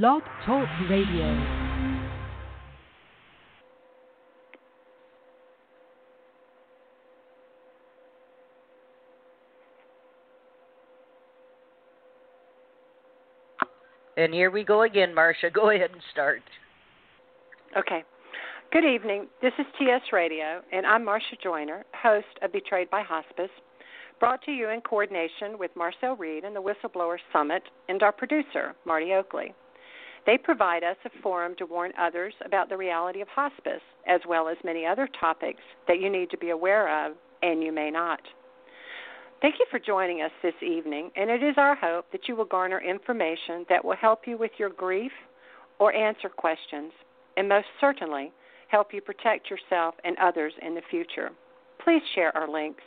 Blog Talk Radio. And here we go again, Marsha. Go ahead and start. Okay. Good evening. This is TS Radio, and I'm Marsha Joiner, host of Betrayed by Hospice, brought to you in coordination with Marcel Reid and the Whistleblower Summit and our producer, Marti Oakley. They provide us a forum to warn others about the reality of hospice, as well as many other topics that you need to be aware of and you may not. Thank you for joining us this evening, and it is our hope that you will garner information that will help you with your grief or answer questions, and most certainly help you protect yourself and others in the future. Please share our links.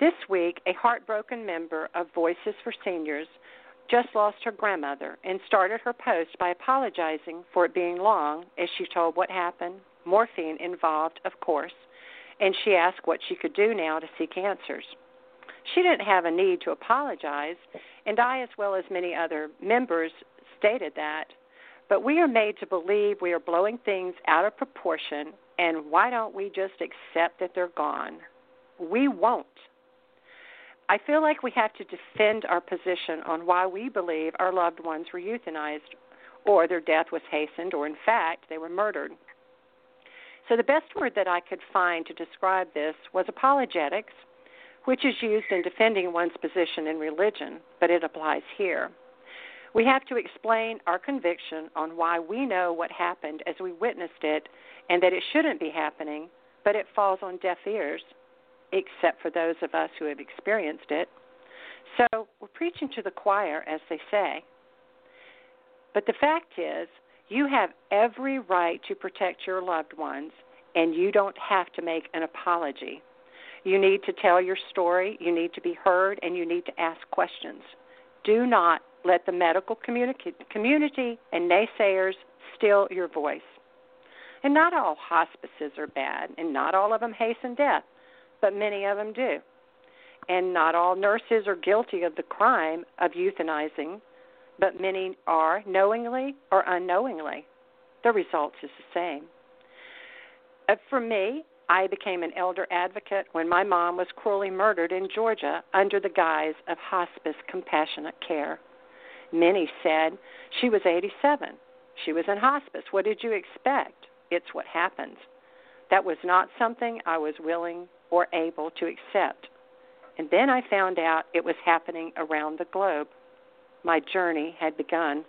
This week, a heartbroken member of Voices for Seniors just lost her grandmother and started her post by apologizing for it being long as she told what happened, morphine involved, of course, and she asked what she could do now to seek answers. She didn't have a need to apologize, and I, as well as many other members, stated that. But we are made to believe we are blowing things out of proportion, and why don't we just accept that they're gone? We won't. I feel like we have to defend our position on why we believe our loved ones were euthanized, or their death was hastened, or in fact, they were murdered. So, the best word that I could find to describe this was apologetics which is used in defending one's position in religion, but it applies here. We have to explain our conviction on why we know what happened as we witnessed it and that it shouldn't be happening, but it falls on deaf ears, except for those of us who have experienced it. So we're preaching to the choir, as they say. But the fact is, you have every right to protect your loved ones, and you don't have to make an apology. You need to tell your story, you need to be heard, and you need to ask questions. Do not let the medical community, community and naysayers steal your voice. And not all hospices are bad, and not all of them hasten death, but many of them do. And not all nurses are guilty of the crime of euthanizing, but many are knowingly or unknowingly. The result is the same. Uh, for me, I became an elder advocate when my mom was cruelly murdered in Georgia under the guise of hospice compassionate care. Many said she was 87. She was in hospice. What did you expect? It's what happens. That was not something I was willing or able to accept. And then I found out it was happening around the globe. My journey had begun.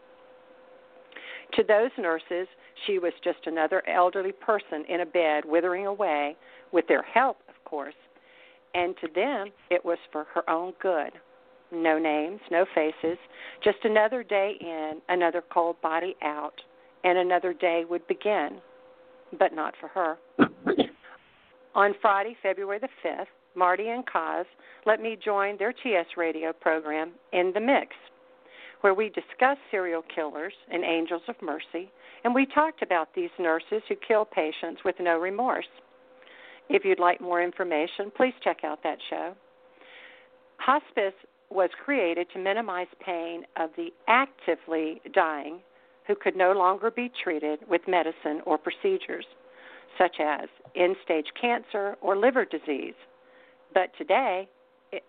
To those nurses, she was just another elderly person in a bed withering away, with their help, of course. And to them, it was for her own good. No names, no faces, just another day in, another cold body out, and another day would begin, but not for her. On Friday, February the 5th, Marti and Kaz let me join their TS radio program, In the Mix where we discuss serial killers and angels of mercy, and we talked about these nurses who kill patients with no remorse. If you'd like more information, please check out that show. Hospice was created to minimize pain of the actively dying who could no longer be treated with medicine or procedures, such as end stage cancer or liver disease. But today,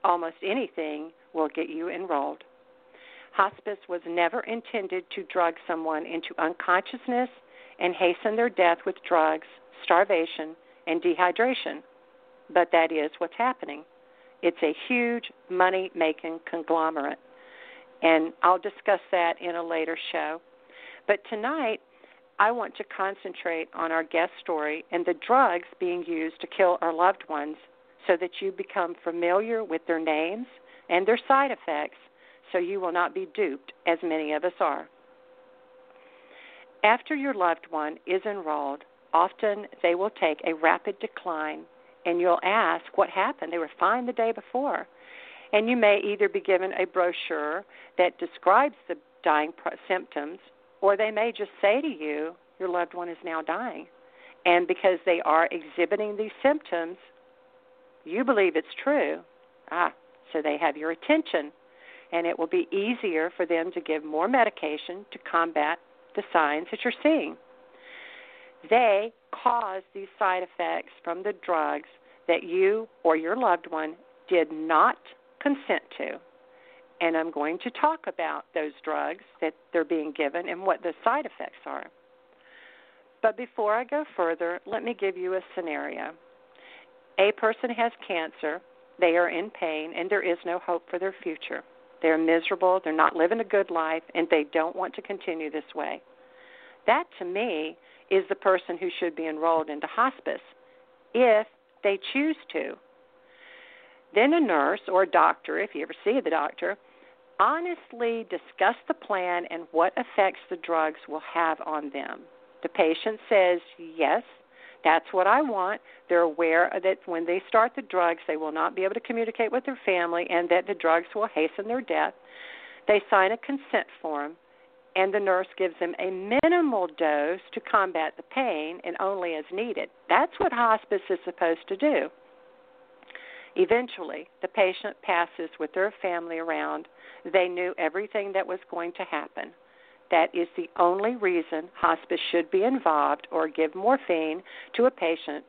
almost anything will get you enrolled. Hospice was never intended to drug someone into unconsciousness and hasten their death with drugs, starvation, and dehydration. But that is what's happening. It's a huge money making conglomerate. And I'll discuss that in a later show. But tonight, I want to concentrate on our guest story and the drugs being used to kill our loved ones so that you become familiar with their names and their side effects so you will not be duped, as many of us are. After your loved one is enrolled, often they will take a rapid decline, and you'll ask what happened. They were fine the day before. And you may either be given a brochure that describes the dying symptoms, or they may just say to you, Your loved one is now dying. And because they are exhibiting these symptoms, you believe it's true. Ah, so they have your attention and it will be easier for them to give more medication to combat the signs that you're seeing. They cause these side effects from the drugs that you or your loved one did not consent to. And I'm going to talk about those drugs that they're being given and what the side effects are. But before I go further, let me give you a scenario. A person has cancer, they are in pain, and there is no hope for their future. They're miserable, they're not living a good life, and they don't want to continue this way. That, to me, is the person who should be enrolled into hospice if they choose to. Then a nurse or a doctor, if you ever see the doctor, honestly discuss the plan and what effects the drugs will have on them. The patient says, Yes, that's what I want. They're aware that when they start the drugs, they will not be able to communicate with their family and that the drugs will hasten their death. They sign a consent form, and the nurse gives them a minimal dose to combat the pain and only as needed. That's what hospice is supposed to do. Eventually, the patient passes with their family around. They knew everything that was going to happen. That is the only reason hospice should be involved or give morphine to a patient.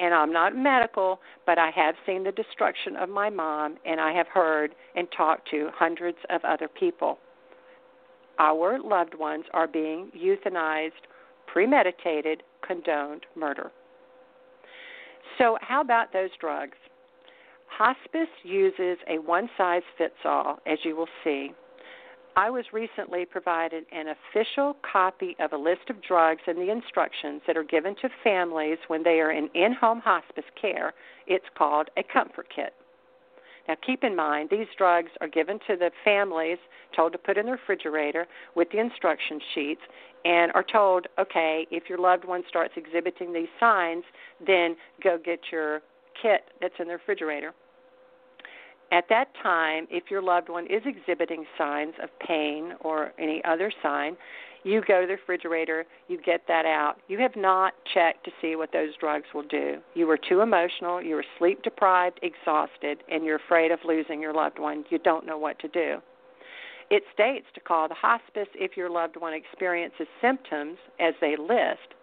And I'm not medical, but I have seen the destruction of my mom, and I have heard and talked to hundreds of other people. Our loved ones are being euthanized, premeditated, condoned murder. So, how about those drugs? Hospice uses a one size fits all, as you will see. I was recently provided an official copy of a list of drugs and the instructions that are given to families when they are in in home hospice care. It's called a comfort kit. Now, keep in mind, these drugs are given to the families, told to put in the refrigerator with the instruction sheets, and are told, okay, if your loved one starts exhibiting these signs, then go get your kit that's in the refrigerator. At that time, if your loved one is exhibiting signs of pain or any other sign, you go to the refrigerator, you get that out. You have not checked to see what those drugs will do. You were too emotional, you were sleep deprived, exhausted, and you're afraid of losing your loved one. You don't know what to do. It states to call the hospice if your loved one experiences symptoms as they list.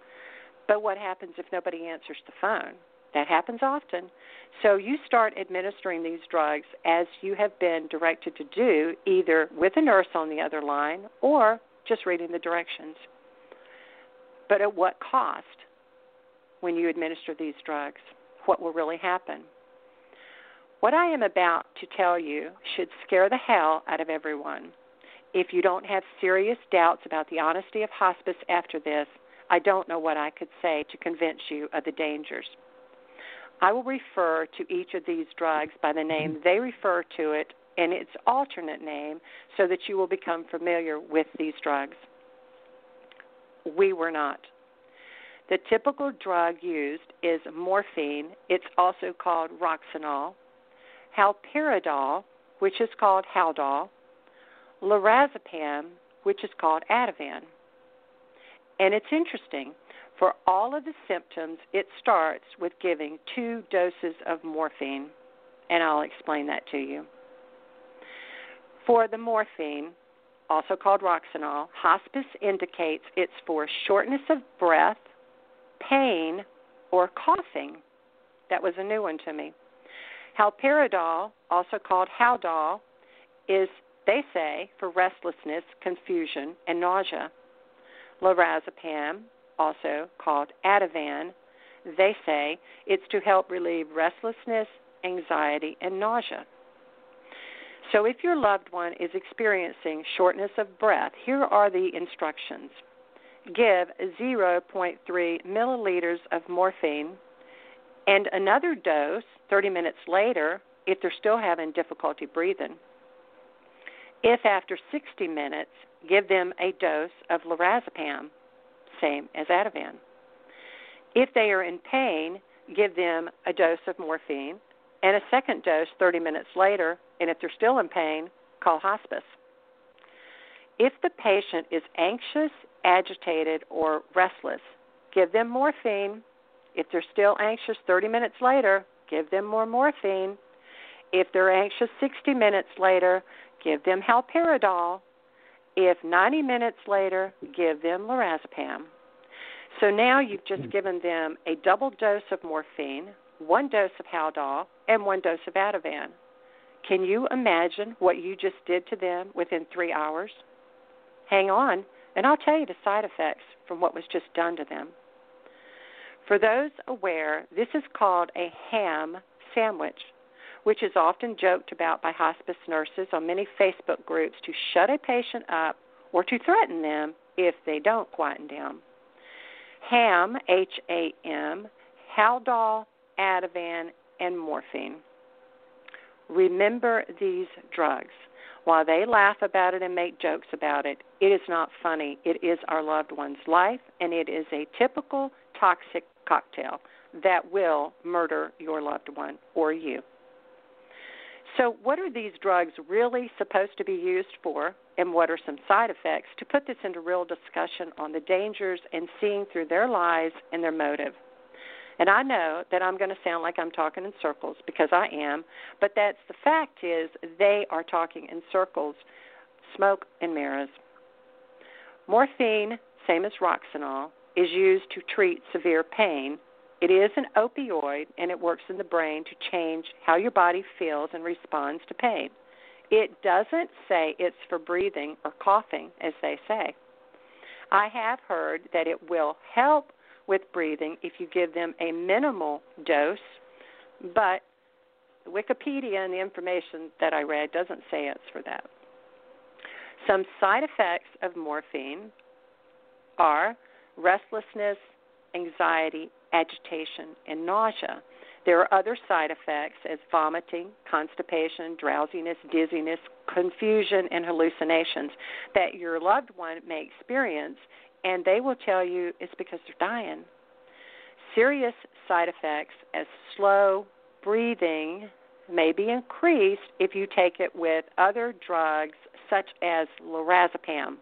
But what happens if nobody answers the phone? That happens often. So you start administering these drugs as you have been directed to do, either with a nurse on the other line or just reading the directions. But at what cost when you administer these drugs? What will really happen? What I am about to tell you should scare the hell out of everyone. If you don't have serious doubts about the honesty of hospice after this, I don't know what I could say to convince you of the dangers. I will refer to each of these drugs by the name mm-hmm. they refer to it and its alternate name so that you will become familiar with these drugs. We were not. The typical drug used is morphine, it's also called Roxanol, haloperidol, which is called Haldol, lorazepam, which is called Ativan. And it's interesting, for all of the symptoms, it starts with giving two doses of morphine, and I'll explain that to you. For the morphine, also called Roxanol, hospice indicates it's for shortness of breath, pain, or coughing. That was a new one to me. Haloperidol, also called Haldol, is, they say, for restlessness, confusion, and nausea. Lorazepam, also called Ativan, they say it's to help relieve restlessness, anxiety, and nausea. So, if your loved one is experiencing shortness of breath, here are the instructions give 0.3 milliliters of morphine and another dose 30 minutes later if they're still having difficulty breathing. If after 60 minutes, give them a dose of lorazepam, same as Ativan. If they are in pain, give them a dose of morphine and a second dose 30 minutes later, and if they're still in pain, call hospice. If the patient is anxious, agitated, or restless, give them morphine. If they're still anxious 30 minutes later, give them more morphine. If they're anxious 60 minutes later, give them haloperidol. If 90 minutes later, give them lorazepam. So now you've just hmm. given them a double dose of morphine, one dose of Haldol, and one dose of Ativan. Can you imagine what you just did to them within three hours? Hang on, and I'll tell you the side effects from what was just done to them. For those aware, this is called a ham sandwich, which is often joked about by hospice nurses on many Facebook groups to shut a patient up or to threaten them if they don't quieten down. HAM, H A M, Haldol, Ativan, and morphine. Remember these drugs. While they laugh about it and make jokes about it, it is not funny. It is our loved one's life, and it is a typical toxic cocktail that will murder your loved one or you. So, what are these drugs really supposed to be used for, and what are some side effects? To put this into real discussion on the dangers and seeing through their lies and their motive. And I know that I'm going to sound like I'm talking in circles because I am, but that's the fact is they are talking in circles, smoke and mirrors. Morphine, same as Roxanol, is used to treat severe pain. It is an opioid and it works in the brain to change how your body feels and responds to pain. It doesn't say it's for breathing or coughing, as they say. I have heard that it will help with breathing if you give them a minimal dose, but Wikipedia and the information that I read doesn't say it's for that. Some side effects of morphine are restlessness, anxiety, agitation, and nausea. There are other side effects as vomiting, constipation, drowsiness, dizziness, confusion, and hallucinations that your loved one may experience and they will tell you it's because they're dying. Serious side effects as slow breathing may be increased if you take it with other drugs such as lorazepam.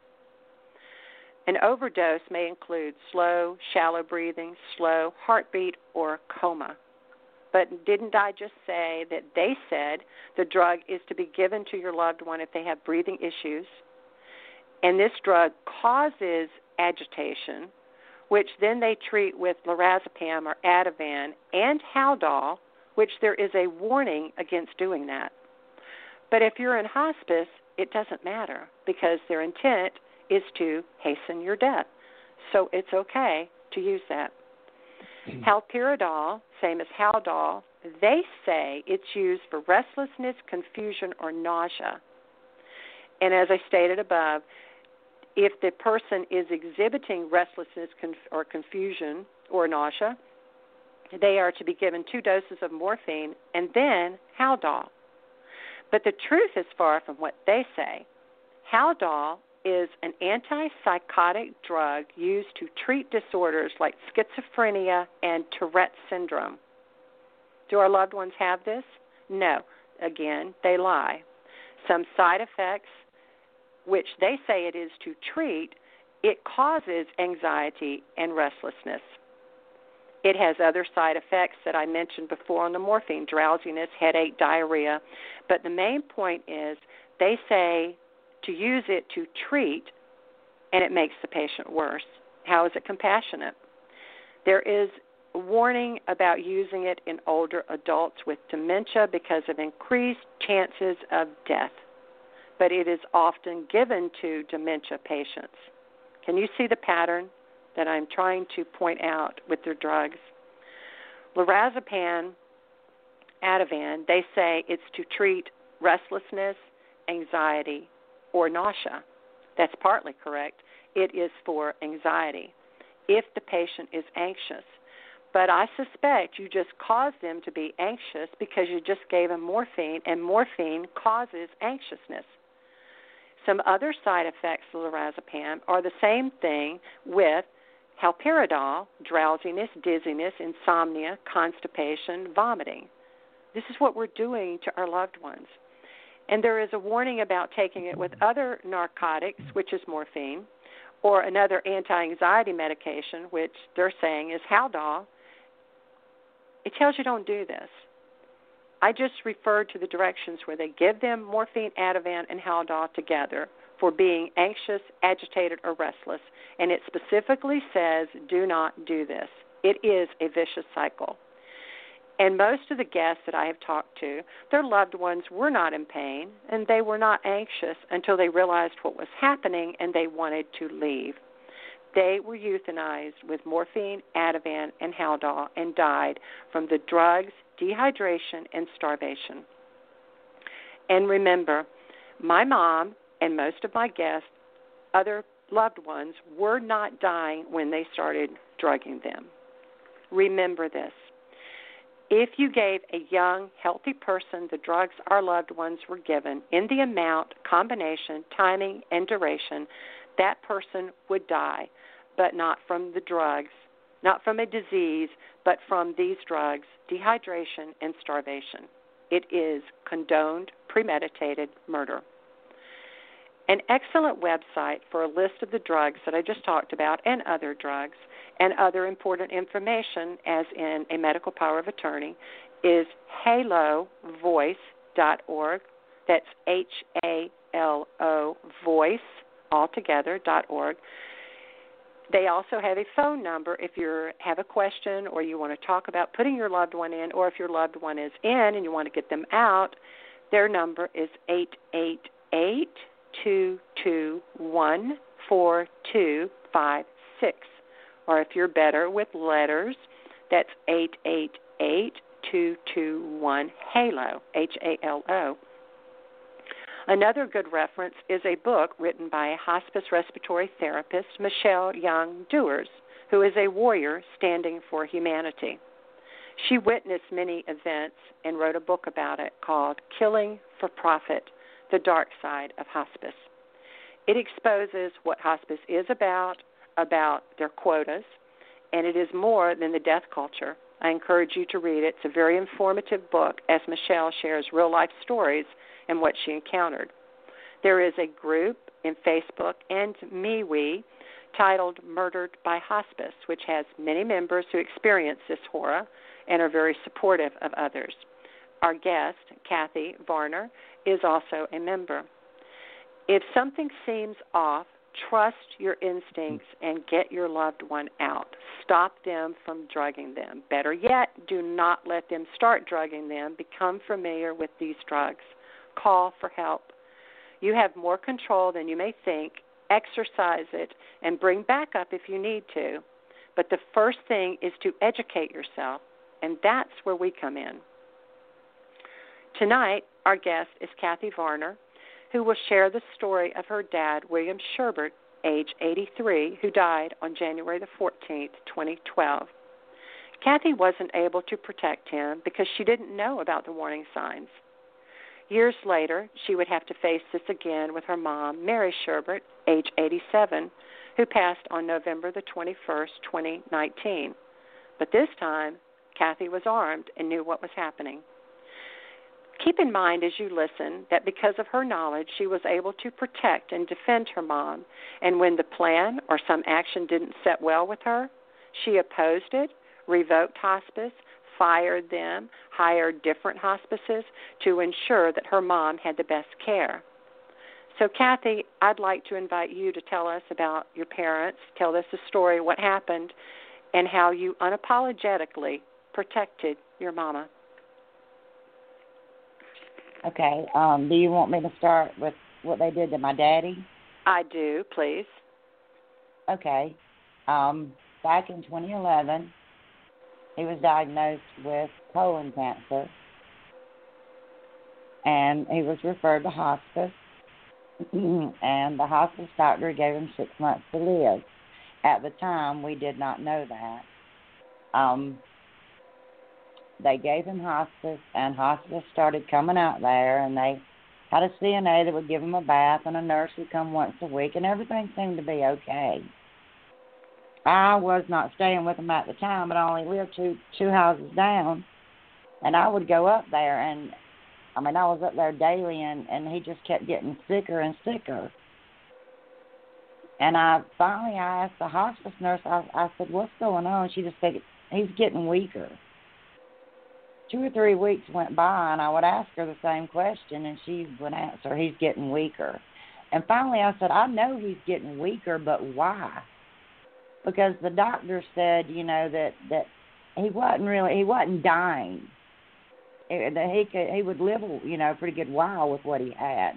An overdose may include slow, shallow breathing, slow heartbeat, or coma. But didn't I just say that they said the drug is to be given to your loved one if they have breathing issues? And this drug causes agitation, which then they treat with lorazepam or Ativan and Haldol, which there is a warning against doing that. But if you're in hospice, it doesn't matter because their intent is to hasten your death. So it's okay to use that. Haloperidol, same as Haldol, they say it's used for restlessness, confusion, or nausea. And as I stated above, if the person is exhibiting restlessness or confusion or nausea, they are to be given two doses of morphine and then Haldol. But the truth is far from what they say. Haldol is an antipsychotic drug used to treat disorders like schizophrenia and Tourette syndrome. Do our loved ones have this? No. Again, they lie. Some side effects which they say it is to treat, it causes anxiety and restlessness. It has other side effects that I mentioned before on the morphine drowsiness, headache, diarrhea. But the main point is they say to use it to treat, and it makes the patient worse. How is it compassionate? There is warning about using it in older adults with dementia because of increased chances of death but it is often given to dementia patients. Can you see the pattern that I'm trying to point out with their drugs? Lorazepam, Ativan, they say it's to treat restlessness, anxiety, or nausea. That's partly correct. It is for anxiety if the patient is anxious. But I suspect you just caused them to be anxious because you just gave them morphine, and morphine causes anxiousness. Some other side effects of lorazepam are the same thing with haloperidol, drowsiness, dizziness, insomnia, constipation, vomiting. This is what we're doing to our loved ones. And there is a warning about taking it with other narcotics, which is morphine, or another anti anxiety medication, which they're saying is Haldol. It tells you don't do this. I just referred to the directions where they give them morphine, Ativan, and Haldol together for being anxious, agitated, or restless. And it specifically says, do not do this. It is a vicious cycle. And most of the guests that I have talked to, their loved ones were not in pain and they were not anxious until they realized what was happening and they wanted to leave. They were euthanized with morphine, Ativan, and Haldol and died from the drugs, dehydration, and starvation. And remember, my mom and most of my guests, other loved ones, were not dying when they started drugging them. Remember this. If you gave a young, healthy person the drugs our loved ones were given in the amount, combination, timing, and duration, that person would die, but not from the drugs, not from a disease, but from these drugs, dehydration and starvation. It is condoned, premeditated murder. An excellent website for a list of the drugs that I just talked about and other drugs and other important information, as in a medical power of attorney, is halovoice.org. That's H A L O voice altogether.org. They also have a phone number if you have a question or you want to talk about putting your loved one in, or if your loved one is in and you want to get them out. Their number is eight eight eight two two one four two five six or if you're better with letters, that's 888 221 HALO, H A L O. Another good reference is a book written by a hospice respiratory therapist, Michelle Young Dewars, who is a warrior standing for humanity. She witnessed many events and wrote a book about it called Killing for Profit The Dark Side of Hospice. It exposes what hospice is about, about their quotas, and it is more than the death culture. I encourage you to read it. It's a very informative book as Michelle shares real life stories and what she encountered. There is a group in Facebook and MeWe titled Murdered by Hospice, which has many members who experience this horror and are very supportive of others. Our guest, Kathy Varner, is also a member. If something seems off, Trust your instincts and get your loved one out. Stop them from drugging them. Better yet, do not let them start drugging them. Become familiar with these drugs. Call for help. You have more control than you may think. Exercise it and bring backup if you need to. But the first thing is to educate yourself, and that's where we come in. Tonight, our guest is Kathy Varner who will share the story of her dad, William Sherbert, age 83, who died on January the 14th, 2012. Kathy wasn't able to protect him because she didn't know about the warning signs. Years later, she would have to face this again with her mom, Mary Sherbert, age 87, who passed on November the 21st, 2019. But this time, Kathy was armed and knew what was happening. Keep in mind as you listen that because of her knowledge, she was able to protect and defend her mom. And when the plan or some action didn't set well with her, she opposed it, revoked hospice, fired them, hired different hospices to ensure that her mom had the best care. So, Kathy, I'd like to invite you to tell us about your parents, tell us the story, what happened, and how you unapologetically protected your mama. Okay. Um, do you want me to start with what they did to my daddy? I do, please. Okay. Um, back in 2011, he was diagnosed with colon cancer, and he was referred to hospice. and the hospice doctor gave him six months to live. At the time, we did not know that. Um, they gave him hospice, and hospice started coming out there, and they had a CNA that would give him a bath, and a nurse would come once a week, and everything seemed to be okay. I was not staying with him at the time, but I only lived two two houses down, and I would go up there, and I mean I was up there daily, and and he just kept getting sicker and sicker. And I finally I asked the hospice nurse, I I said, "What's going on?" She just said, "He's getting weaker." Two or three weeks went by, and I would ask her the same question, and she would answer, "He's getting weaker." And finally, I said, "I know he's getting weaker, but why?" Because the doctor said, you know, that that he wasn't really he wasn't dying. Eh, that he could he would live, you know, a pretty good while with what he had.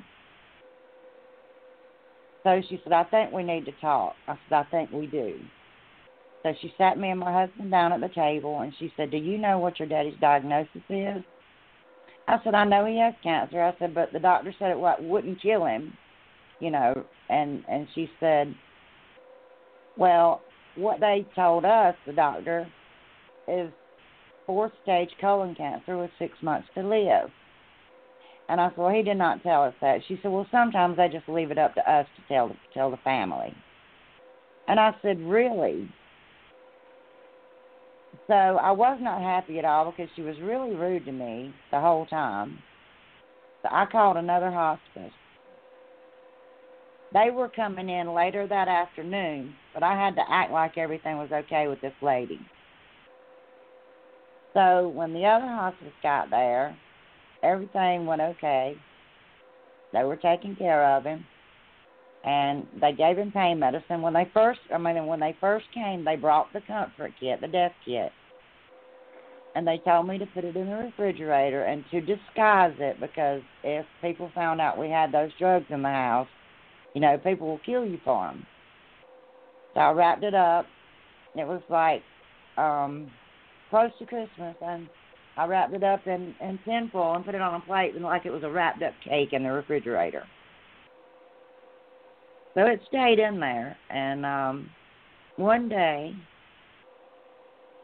So she said, I think we need to talk. I said, I think we do. So she sat me and my husband down at the table and she said, Do you know what your daddy's diagnosis is? I said, I know he has cancer. I said, but the doctor said it what wouldn't kill him, you know. And and she said, well, what they told us, the doctor, is fourth stage colon cancer with six months to live. And I said, well, he did not tell us that. She said, well, sometimes they just leave it up to us to tell tell the family. And I said, really? So I was not happy at all because she was really rude to me the whole time. So I called another hospice. They were coming in later that afternoon, but I had to act like everything was okay with this lady. So when the other hospice got there, everything went okay. They were taking care of him, and they gave him pain medicine. When they first, I mean, when they first came, they brought the comfort kit, the death kit, and they told me to put it in the refrigerator and to disguise it because if people found out we had those drugs in the house, you know, people will kill you for them. So I wrapped it up. It was like um close to Christmas, and I wrapped it up in in tinfoil and put it on a plate, and like it was a wrapped up cake in the refrigerator. So it stayed in there, and um one day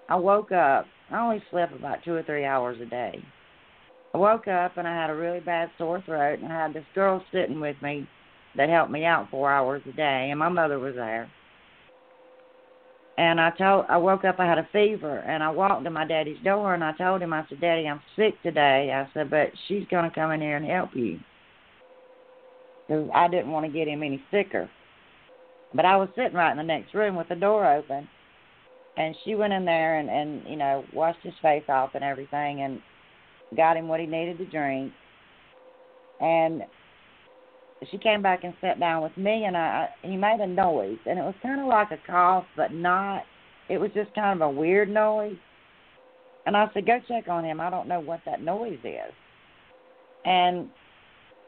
I woke up. I only slept about two or three hours a day. I woke up and I had a really bad sore throat, and I had this girl sitting with me that helped me out four hours a day, and my mother was there and I told I woke up I had a fever and I walked to my daddy's door and I told him I said Daddy I'm sick today I said but she's to come in here and help you because I didn't want to get him any sicker but I was sitting right in the next room with the door open and she went in there and and you know washed his face off and everything and got him what he needed to drink and she came back and sat down with me, and I, he made a noise, and it was kind of like a cough, but not. It was just kind of a weird noise. And I said, "Go check on him. I don't know what that noise is." And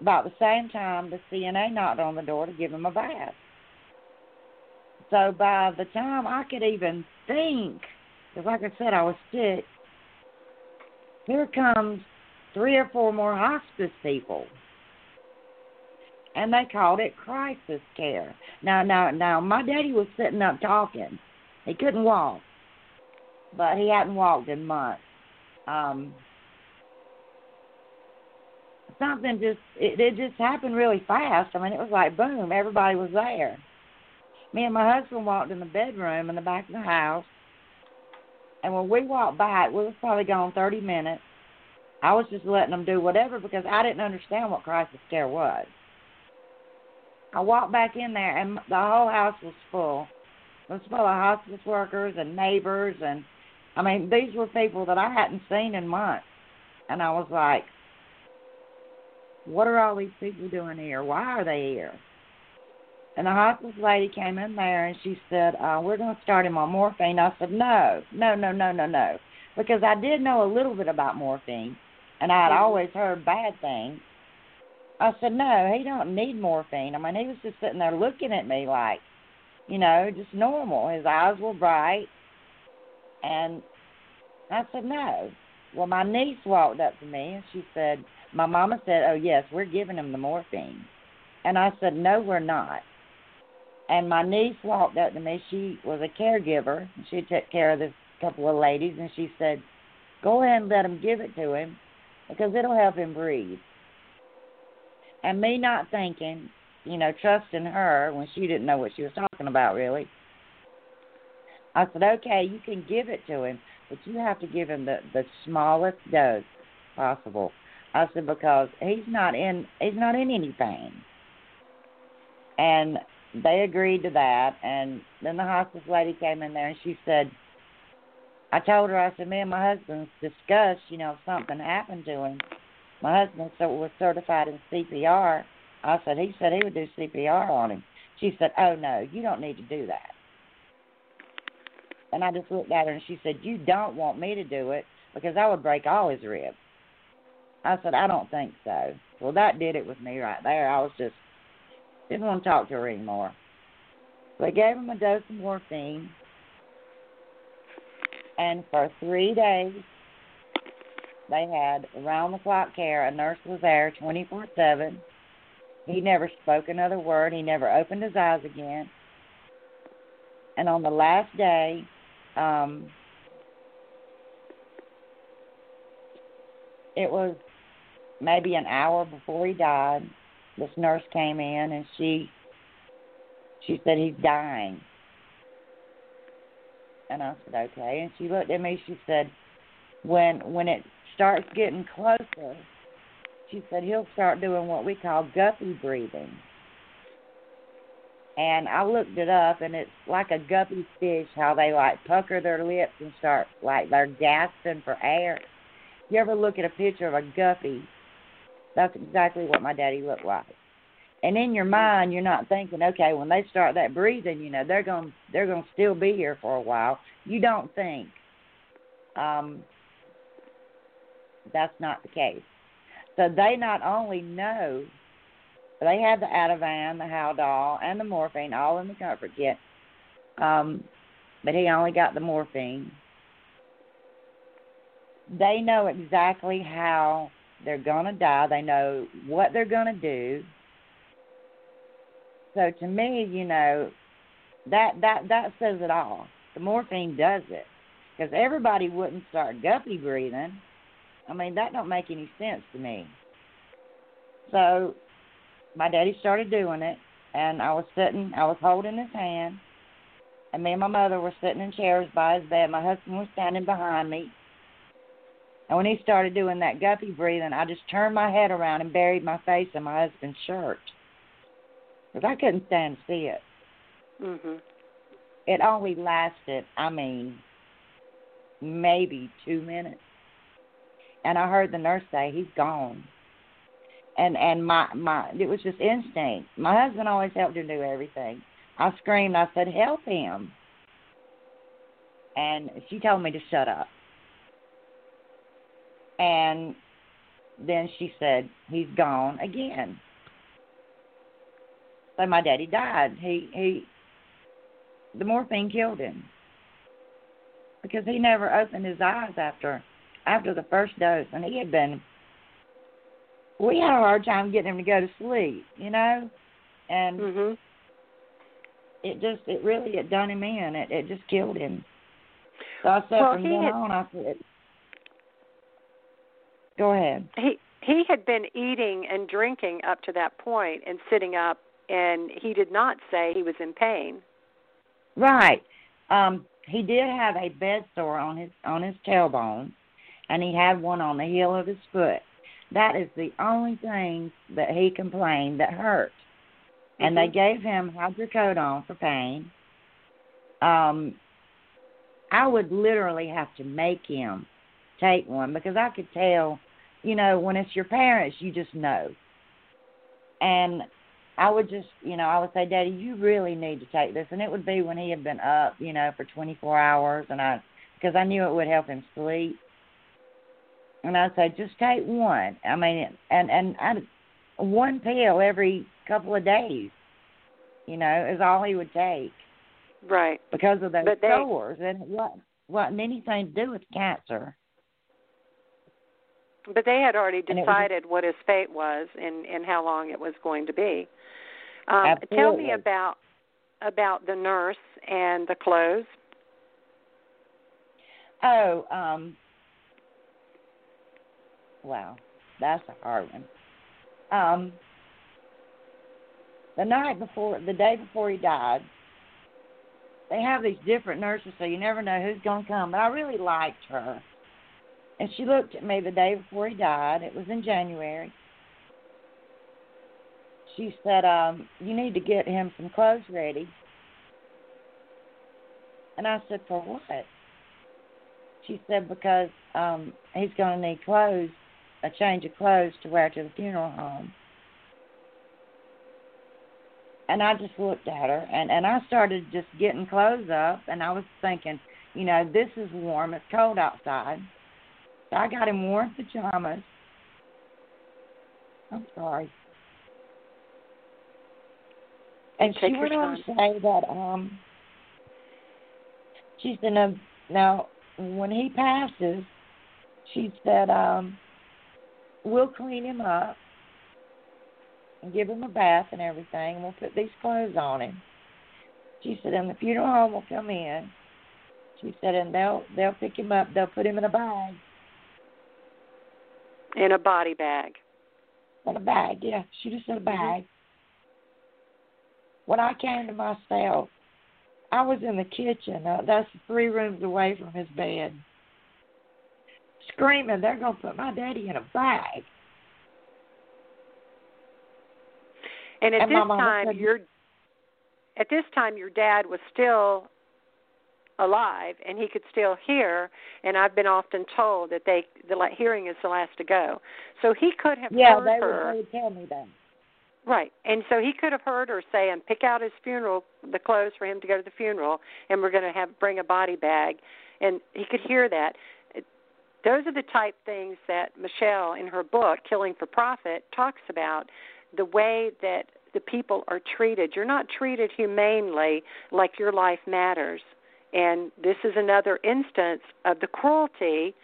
about the same time, the CNA knocked on the door to give him a bath. So by the time I could even think, because like I said, I was sick, here comes three or four more hospice people and they called it crisis care. Now, now, now, my daddy was sitting up talking. He couldn't walk, but he hadn't walked in months. Um, something just it, it just happened really fast. I mean, it was like boom, everybody was there. Me and my husband walked in the bedroom in the back of the house, and when we walked back, we was probably gone thirty minutes. I was just letting them do whatever because I didn't understand what crisis care was. I walked back in there, and the whole house was full. It was full of hospice workers and neighbors, and I mean, these were people that I hadn't seen in months. And I was like, what are all these people doing here? Why are they here? And the hospice lady came in there and she said, uh, We're going to start him on morphine. I said, No, no, no, no, no, no. Because I did know a little bit about morphine, and I had mm-hmm. always heard bad things. I said, no, he don't need morphine. I mean, he was just sitting there looking at me like, you know, just normal. His eyes were bright. And I said, no. Well, my niece walked up to me and she said, my mama said, oh, yes, we're giving him the morphine. And I said, no, we're not. And my niece walked up to me. She was a caregiver. She took care of this couple of ladies. And she said, go ahead and let him give it to him because it'll help him breathe. And me not thinking, you know, trusting her when she didn't know what she was talking about really. I said, okay, you can give it to him, but you have to give him the the smallest dose possible. I said because he's not in he's not in anything. And they agreed to that, and then the hospice lady came in there and she said, I told her, I said, me and my husband's discussed, you know, if something happened to him. My husband was certified in CPR. I said, he said he would do CPR on him. She said, oh, no, you don't need to do that. And I just looked at her and she said, you don't want me to do it because I would break all his ribs. I said, I don't think so. Well, that did it with me right there. I was just, didn't want to talk to her anymore. So They gave him a dose of morphine and for three days they had around the clock care. A nurse was there 24 7. He never spoke another word. He never opened his eyes again. And on the last day, um, it was maybe an hour before he died. This nurse came in and she she said he's dying. And I said, okay. And she looked at me. She said, when when it starts getting closer, she said he'll start doing what we call guppy breathing. And I looked it up, and it's like a guppy fish, how they like pucker their lips and start like they're gasping for air. You ever look at a picture of a guppy? That's exactly what my daddy looked like and in your mind you're not thinking okay when they start that breathing you know they're going they're going to still be here for a while you don't think um that's not the case so they not only know they have the Ativan, the Haldol, and the morphine all in the comfort kit. Um, but he only got the morphine. They know exactly how they're going to die. They know what they're going to do. So to me, you know, that that that says it all. The morphine does it because everybody wouldn't start guppy breathing. I mean, that don't make any sense to me. So my daddy started doing it, and I was sitting, I was holding his hand, and me and my mother were sitting in chairs by his bed. My husband was standing behind me. And when he started doing that guppy breathing, I just turned my head around and buried my face in my husband's shirt because I couldn't stand to see it. Mhm. It only lasted, I mean, maybe two minutes, and I heard the nurse say he's gone. And and my my it was just instinct. My husband always helped him do everything. I screamed. I said, "Help him!" And she told me to shut up. And then she said, "He's gone again." So my daddy died. He he the morphine killed him. Because he never opened his eyes after after the first dose and he had been we had a hard time getting him to go to sleep, you know? And Mhm. it just it really it done him in. It it just killed him. So I said Well, from then had- on I said Go ahead. He he had been eating and drinking up to that point and sitting up and he did not say he was in pain. Right. Um, he did have a bed sore on his on his tailbone, and he had one on the heel of his foot. That is the only thing that he complained that hurt. And they Mhm. gave him hydrocodone for pain. Um, I would literally have to make him take one because I could tell, you know, when it's your parents, you just know. And I would just, you know, I would say, Daddy, you really need to take this, and it would be when he had been up, you know, for 24 hours, and I, because I knew it would help him sleep. And I'd say, just take one. I mean, and and I, one pill every couple of days, you know, is all he would take Right. because of those But they- sores, and what wasn't anything to do with cancer. But they had already it was- decided what his fate was and and how long it was going to be. Um, tell me about about the nurse and the clothes. Oh, um, wow, that's a hard one. Um, the night before, the day before he died, they have these different nurses, so you never know who's going to come. But I really liked her, and she looked at me the day before he died. It was in January. She said, um, "You need to get him some clothes ready." And I said, "For what?" she said because um he's going to need clothes, a change of clothes to wear to the funeral home. And I just looked at her and and I started just getting clothes up and I was thinking, you know, this is warm, it's cold outside. So I got him warm pajamas. I'm sorry. And Take she went on to say that um she said now, now when he passes, she said um we'll clean him up and give him a bath and everything and we'll put these clothes on him. She said and the funeral home will come in. She said and they'll they'll pick him up, they'll put him in a bag. In a body bag. In a bag, yeah. She just said a bag. When I came to myself, I was in the kitchen. Uh, that's three rooms away from his bed. Screaming, they're going to put my daddy in a bag. And at And this time, said- your at this time your dad was still alive and he could still hear. And I've been often told that they the hearing is the last to go. So he could have Yeah, heard they her. would, they would tell me that. Right. And so he could have heard her say and pick out his funeral the clothes for him to go to the funeral and we're going to have bring a body bag and he could hear that. Those are the type things that Michelle in her book Killing for Profit talks about the way that the people are treated. You're not treated humanely like your life matters. And this is another instance of the cruelty.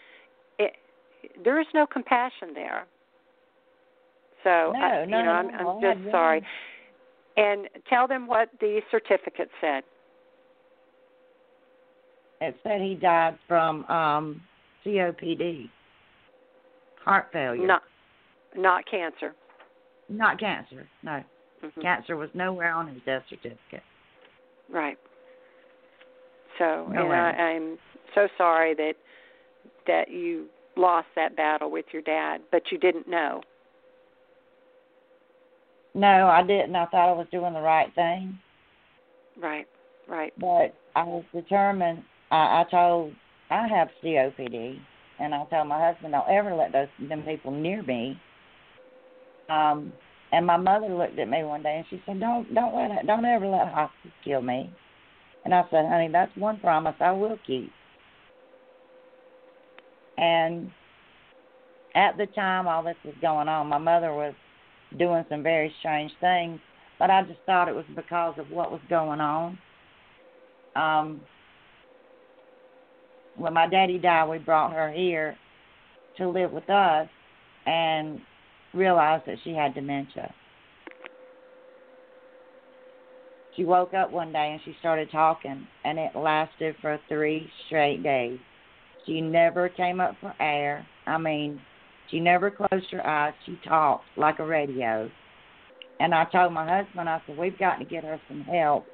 It, there is no compassion there. So, No, I, no, you know, I'm, I'm just sorry. And tell them what the certificate said. It said he died from um COPD, heart failure. Not, not cancer. Not cancer. No, Mhm. cancer was nowhere on his death certificate. Right. So, No and way. I, I'm so sorry that that you lost that battle with your dad, but you didn't know. No, I didn't. I thought I was doing the right thing. Right. Right. But I was determined. I, I told I have COPD, and I told my husband, "Don't ever let those them people near me." Um, and my mother looked at me one day and she said, "Don't don't let don't ever let hospice kill me." And I said, "Honey, that's one promise I will keep." And at the time all this was going on, my mother was doing some very strange things, but I just thought it was because of what was going on um when my daddy died we brought her here to live with us and realized that she had dementia she woke up one day and she started talking and it lasted for three straight days. She never came up for air. I mean she never closed her eyes. She talked like a radio. And i told my husband i said we've got to get her some help.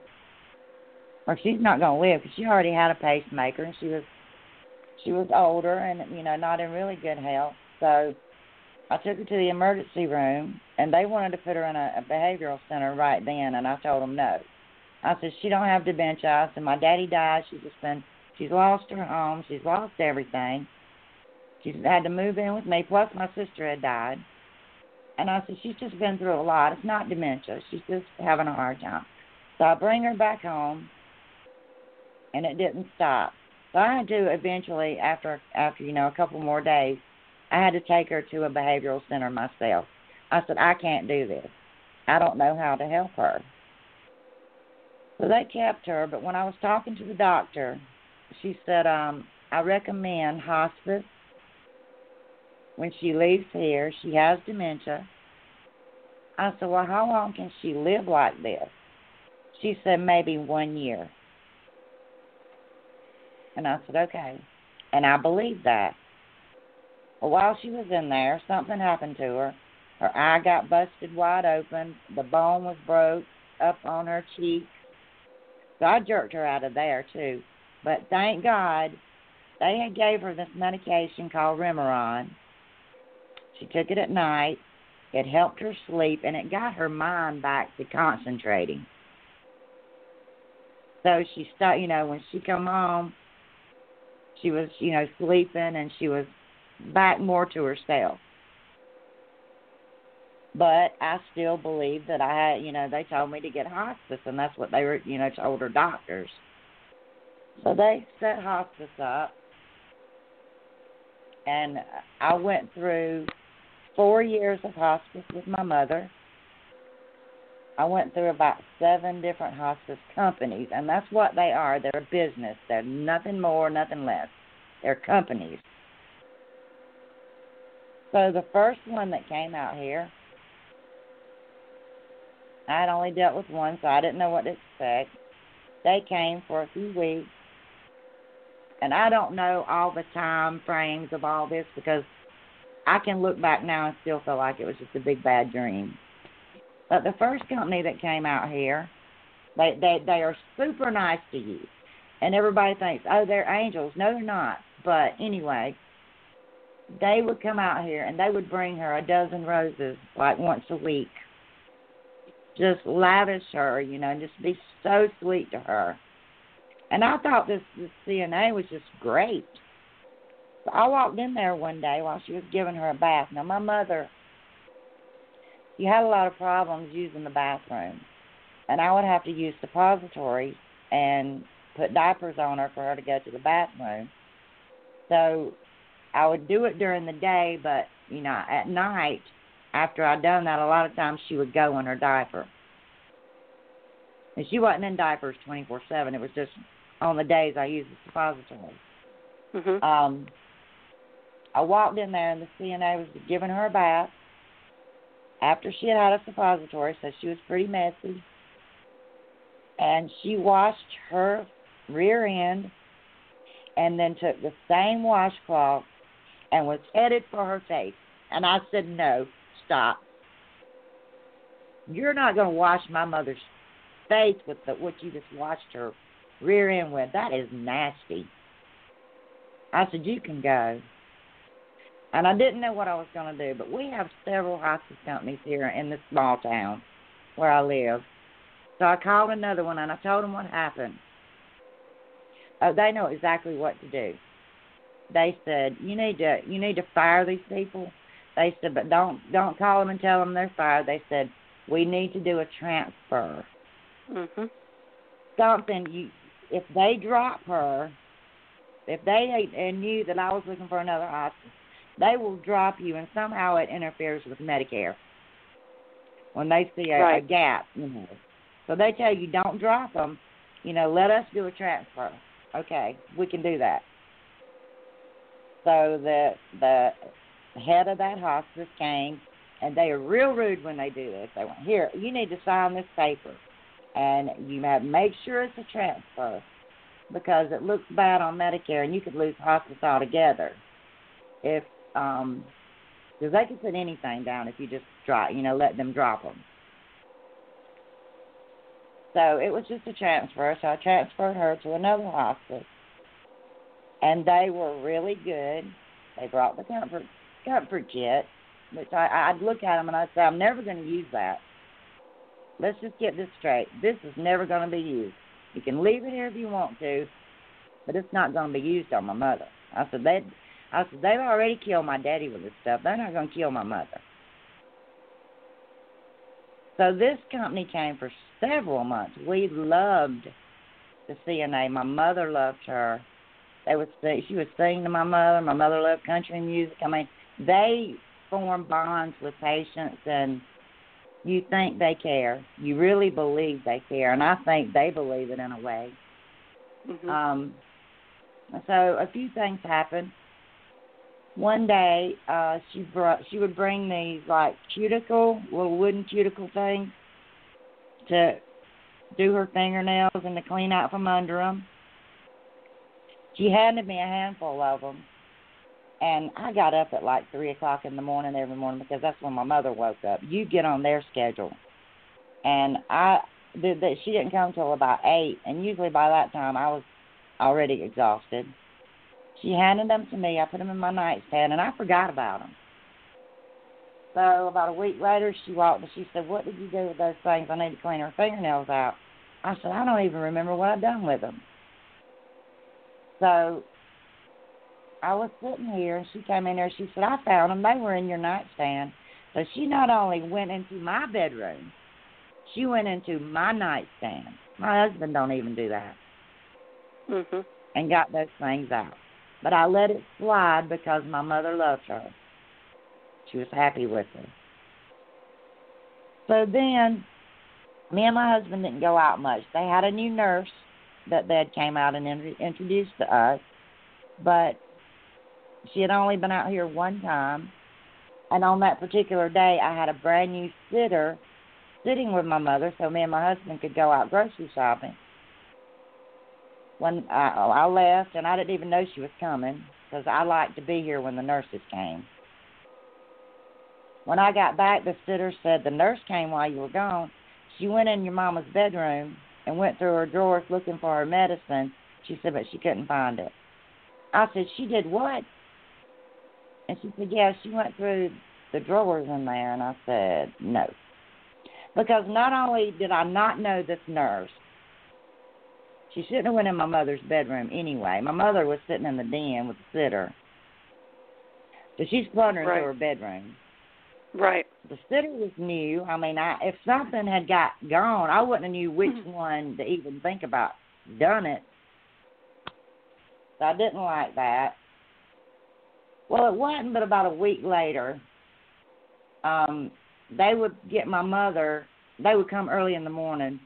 Or she's not going to live because she already had a pacemaker and she was she was older and you know not in really good health. So i took her to the emergency room and they wanted to put her in a, a behavioral center right then and i told them no. I said she don't have dementia. I said my daddy died. She's just been she's lost her home. She's lost everything. She's had to move in with me. Plus my sister had died. And i said she's just been through a lot. It's not dementia. She's just having a hard time. So i bring her back home and it didn't stop. So I had to eventually, after after you know a couple more days, I had to take her to a behavioral center myself. I said I can't do this. I don't know how to help her. So they kept her, but when I was talking to the doctor, she said, um, I recommend hospice. When she leaves here, she has dementia. I said, Well, how long can she live like this? She said, Maybe one year. And I said, okay. And I believed that. Well, while she was in there, something happened to her. Her eye got busted wide open. The bone was broke up on her cheek. So I jerked her out of there, too. But thank God they had gave her this medication called Remeron. She took it at night. It helped her sleep, and it got her mind back to concentrating. So she start, you know, when she come home, She was, you know, sleeping and she was back more to herself. But I still believe that I you know, they told me to get hospice, and that's what they were, you know, told her doctors. So they set hospice up, and I went through four years of hospice with my mother. I went through about seven different hospice companies, and that's what they are. They're a business. They're nothing more, nothing less. They're companies. So the first one that came out here, I had only dealt with one, so I didn't know what to expect. They came for a few weeks, and I don't know all the time frames of all this because I can look back now and still feel like it was just a big bad dream. But the first company that came out here, they they they are super nice to you, and everybody thinks, oh, they're angels. No, they're not. But anyway, they would come out here and they would bring her a dozen roses like once a week. Just lavish her, you know, and just be so sweet to her. And I thought this, this CNA was just great. So I walked in there one day while she was giving her a bath. Now my mother she had a lot of problems using the bathroom. And I would have to use suppositories and put diapers on her for her to go to the bathroom. So I would do it during the day, but you know, at night after I'd done that, a lot of times she would go in her diaper. And she wasn't in diapers twenty four seven. It was just on the days I used the suppository. Mhm. Um, I walked in there and the CNA was giving her a bath after she had had a suppository, so she was pretty messy. And she washed her rear end and then took the same washcloth and was headed for her face. And I said, No, stop. You're not going to wash my mother's face with the, what you just washed her rear end with. That is nasty. I said, You can go. And I didn't know what I was going to do, but we have several hospice companies here in this small town where I live. So I called another one and I told them what happened. Oh, they know exactly what to do. They said you need to you need to fire these people. They said, but don't don't call them and tell them they're fired. They said we need to do a transfer. Mhm. Something you if they drop her, if they and knew that I was looking for another hospice, they will drop you, and somehow it interferes with Medicare when they see a, right. a gap. You know, so they tell you don't drop them. You know, let us do a transfer. Okay, we can do that. So the the head of that hospice came, and they are real rude when they do this. They went, "Here, you need to sign this paper, and you have make sure it's a transfer, because it looks bad on Medicare, and you could lose hospice altogether if um because they can put anything down if you just drop, you know, let them drop them. So it was just a transfer. So I transferred her to another hospice, and they were really good. They brought the comfort comfort kit, which I I'd look at them and I'd say I'm never going to use that. Let's just get this straight. This is never going to be used. You can leave it here if you want to, but it's not going to be used on my mother. I said they I said they've already killed my daddy with this stuff. They're not going to kill my mother. So this company came for several months. We loved the CNA. My mother loved her. They would sing, she would sing to my mother. My mother loved country music. I mean, they form bonds with patients, and you think they care. You really believe they care, and I think they believe it in a way. Mhm. Um, so a few things happened. One day, uh, she brought she would bring these like cuticle little wooden cuticle things to do her fingernails and to clean out from under them. She handed me a handful of them, and I got up at like three o'clock in the morning every morning because that's when my mother woke up. You get on their schedule, and I did that. She didn't come till about eight, and usually by that time I was already exhausted. She handed them to me. I put them in my nightstand, and I forgot about them. So about a week later, she walked and she said, "What did you do with those things? I need to clean her fingernails out." I said, "I don't even remember what I've done with them." So I was sitting here, and she came in there. She said, "I found them. They were in your nightstand." So she not only went into my bedroom, she went into my nightstand. My husband don't even do that. Mhm. And got those things out. But I let it slide because my mother loved her. She was happy with her. So then, me and my husband didn't go out much. They had a new nurse that they had came out and in- introduced to us, but she had only been out here one time. And on that particular day, I had a brand new sitter sitting with my mother, so me and my husband could go out grocery shopping. When I, I left, and I didn't even know she was coming because I liked to be here when the nurses came. When I got back, the sitter said the nurse came while you were gone. She went in your mama's bedroom and went through her drawers looking for her medicine. She said, but she couldn't find it. I said, she did what? And she said, yeah, she went through the drawers in there. And I said, no. Because not only did I not know this nurse, she shouldn't have went in my mother's bedroom anyway. My mother was sitting in the den with the sitter. So she's plundering Right. through her bedroom. Right. The city was new. I mean, I if something had got gone, I wouldn't have knew which Mhm. one to even think about done it. So I didn't like that. Well, it wasn't but about a week later. Um, they would get my mother. They would come early in the morning,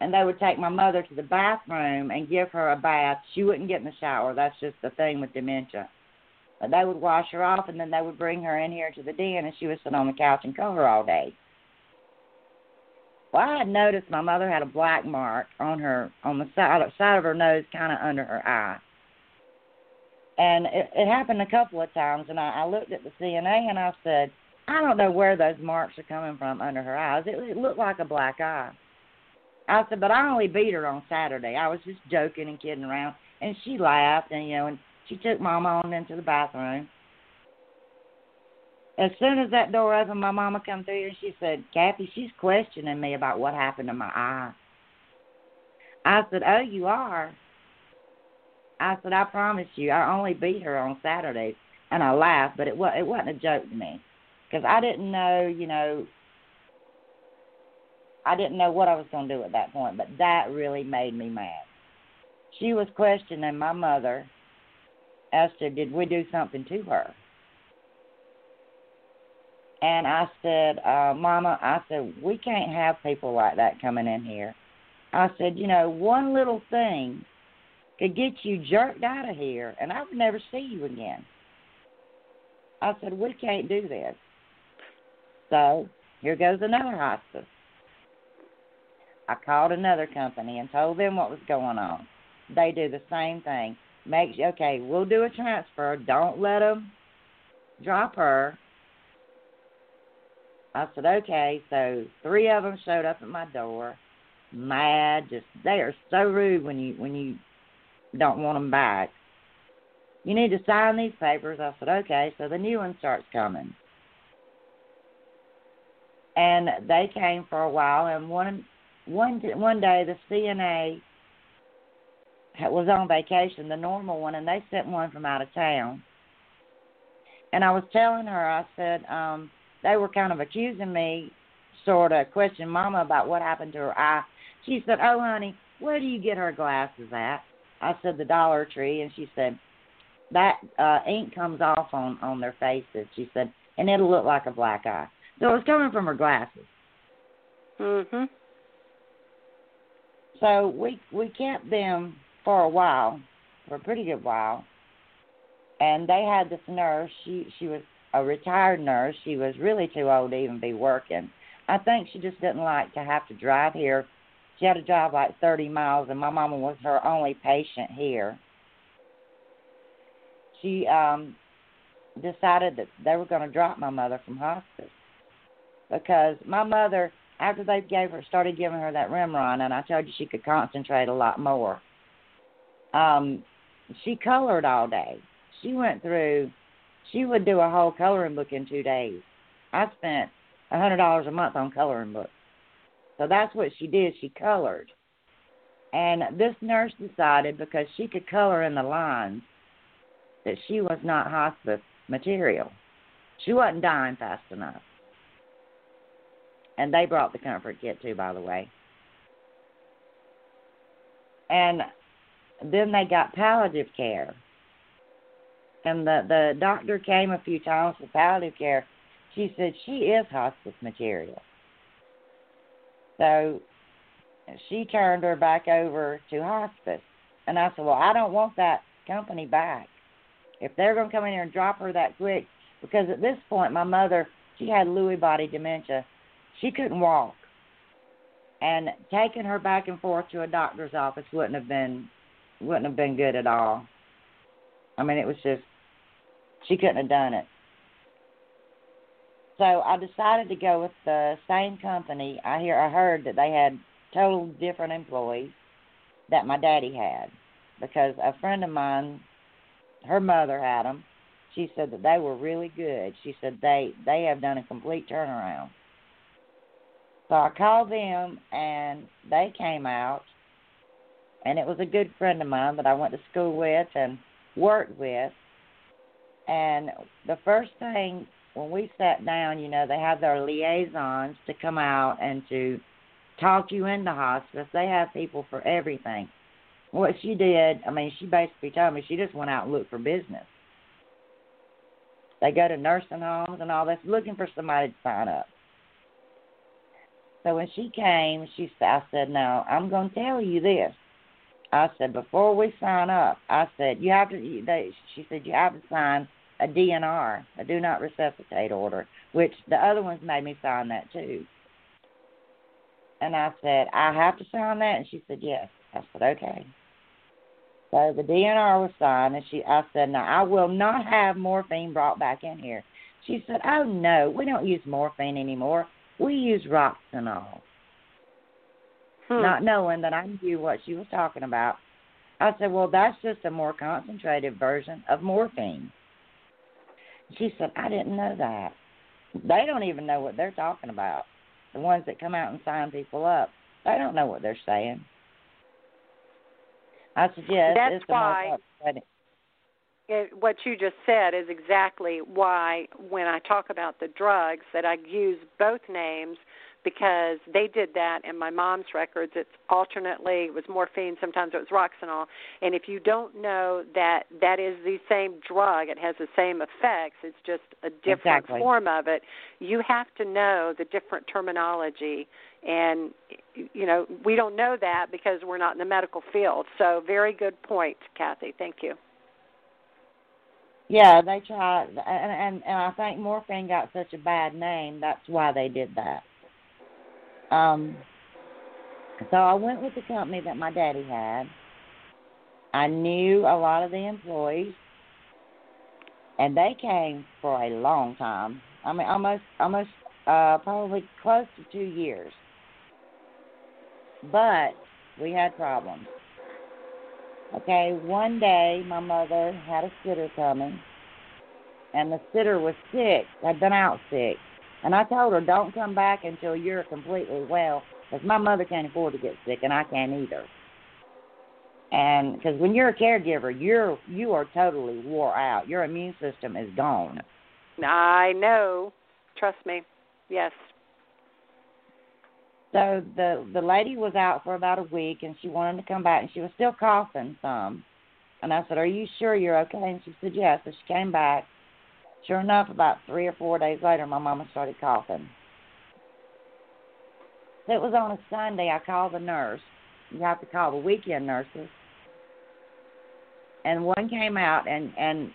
and they would take my mother to the bathroom and give her a bath. She wouldn't get in the shower. That's just the thing with dementia. But they would wash her off, and then they would bring her in here to the den, and she would sit on the couch and color all day. Well, I had noticed my mother had a black mark on her on the side side of her nose, kind of under her eye. And it, it happened a couple of times, and I, I looked at the CNA and I said, I don't know where those marks are coming from under her eyes. It, it looked like a black eye. I said, but I only beat her on Saturday. I was just joking and kidding around, and she laughed, and you know, and she took Mama on into the bathroom. As soon as that door opened, my mama come through and she said, Kathy, she's questioning me about what happened to my eye. I said, Oh, you are? I said, I promise you, I only beat her on Saturdays. And I laughed, but it, was, it wasn't a joke to me. Because I didn't know, you know, I didn't know what I was going to do at that point, but that really made me mad. She was questioning my mother to did we do something to her. And I said, uh, Mama, I said, we can't have people like that coming in here. I said, you know, one little thing could get you jerked out of here, and I would never see you again. I said, we can't do this. So here goes another hospice. I called another company and told them what was going on. They do the same thing. Make okay, we'll do a transfer. Don't let them drop her. I said okay. So three of them showed up at my door, mad. Just they are so rude when you when you don't want them back. You need to sign these papers. I said okay. So the new one starts coming, and they came for a while. And one one one day the CNA was on vacation, the normal one, and they sent one from out of town. And I was telling her, I said, um, they were kind of accusing me, sort of questioning Mama about what happened to her eye. She said, "Oh, honey, where do you get her glasses at?" I said, "The Dollar Tree," and she said, "That uh, ink comes off on on their faces." She said, "And it'll look like a black eye." So it was coming from her glasses. Mhm. So we we kept them for a while, for a pretty good while. And they had this nurse. She she was a retired nurse. She was really too old to even be working. I think she just didn't like to have to drive here. She had to drive like 30 miles, and my mama was her only patient here. She um decided that they were going to drop my mother from hospice because my mother, after they gave her started giving her that Remeron, and I told you she could concentrate a lot more. Um, she colored all day. She went through. She would do a whole coloring book in two days. I spent a hundred dollars a month on coloring books. So that's what she did. She colored. And this nurse decided because she could color in the lines that she was not hospice material. She wasn't dying fast enough. And they brought the comfort kit too, by the way. And then they got palliative care. And the the doctor came a few times for palliative care. She said she is hospice material. So she turned her back over to hospice. And I said, Well, I don't want that company back. If they're going to come in here and drop her that quick, because at this point, my mother, she had Lewy body dementia. She couldn't walk. And taking her back and forth to a doctor's office wouldn't have been wouldn't have been good at all. I mean, it was just she couldn't have done it. So I decided to go with the same company. I hear I heard that they had total different employees that my daddy had because a friend of mine, her mother had them. She said that they were really good. She said they they have done a complete turnaround. So I called them and they came out and it was a good friend of mine that I went to school with and worked with. And the first thing when we sat down, you know, they have their liaisons to come out and to talk you into hospice. They have people for everything. What she did, I mean, she basically told me she just went out and looked for business. They go to nursing homes and all this, looking for somebody to sign up. So when she came, she I said, "Now I'm going to tell you this." I said, "Before we sign up, I said you have to." They, she said you have to sign a DNR, a do not resuscitate order, which the other ones made me sign that too. And I said, I have to sign that? And she said, yes. I said, okay. So the DNR was signed, and she, I said, now I will not have morphine brought back in here. She said, oh no, we don't use morphine anymore. We use Roxanol. Hmm. Not knowing that I knew what she was talking about. I said, well, that's just a more concentrated version of morphine. She said, I didn't know that. They don't even know what they're talking about the ones that come out and sign people up, they don't know what they're saying. I suggest that's it's why it, what you just said is exactly why when I talk about the drugs that I use both names because they did that in my mom's records. It's alternately it was morphine, sometimes it was Roxanol. And if you don't know that that is the same drug, it has the same effects. It's just a different exactly. form of it. You have to know the different terminology. And you know we don't know that because we're not in the medical field. So very good point, Kathy. Thank you. Yeah, they tried, and and and I think morphine got such a bad name. That's why they did that. Um, so I went with the company that my daddy had. I knew a lot of the employees, and they came for a long time. I mean, almost, almost, uh, probably close to two years. But we had problems. Okay, one day my mother had a sitter coming, and the sitter was sick, had been out sick. And I told her, don't come back until you're completely well, because my mother can't afford to get sick, and I can't either. And because when you're a caregiver, you're you are totally wore out. Your immune system is gone. I know. Trust me. Yes. So the the lady was out for about a week, and she wanted to come back, and she was still coughing some. And I said, "Are you sure you're okay?" And she said, "Yes." So she came back, Sure enough, about three or four days later, my mama started coughing. It was on a Sunday. I called the nurse. You have to call the weekend nurses. And one came out, and and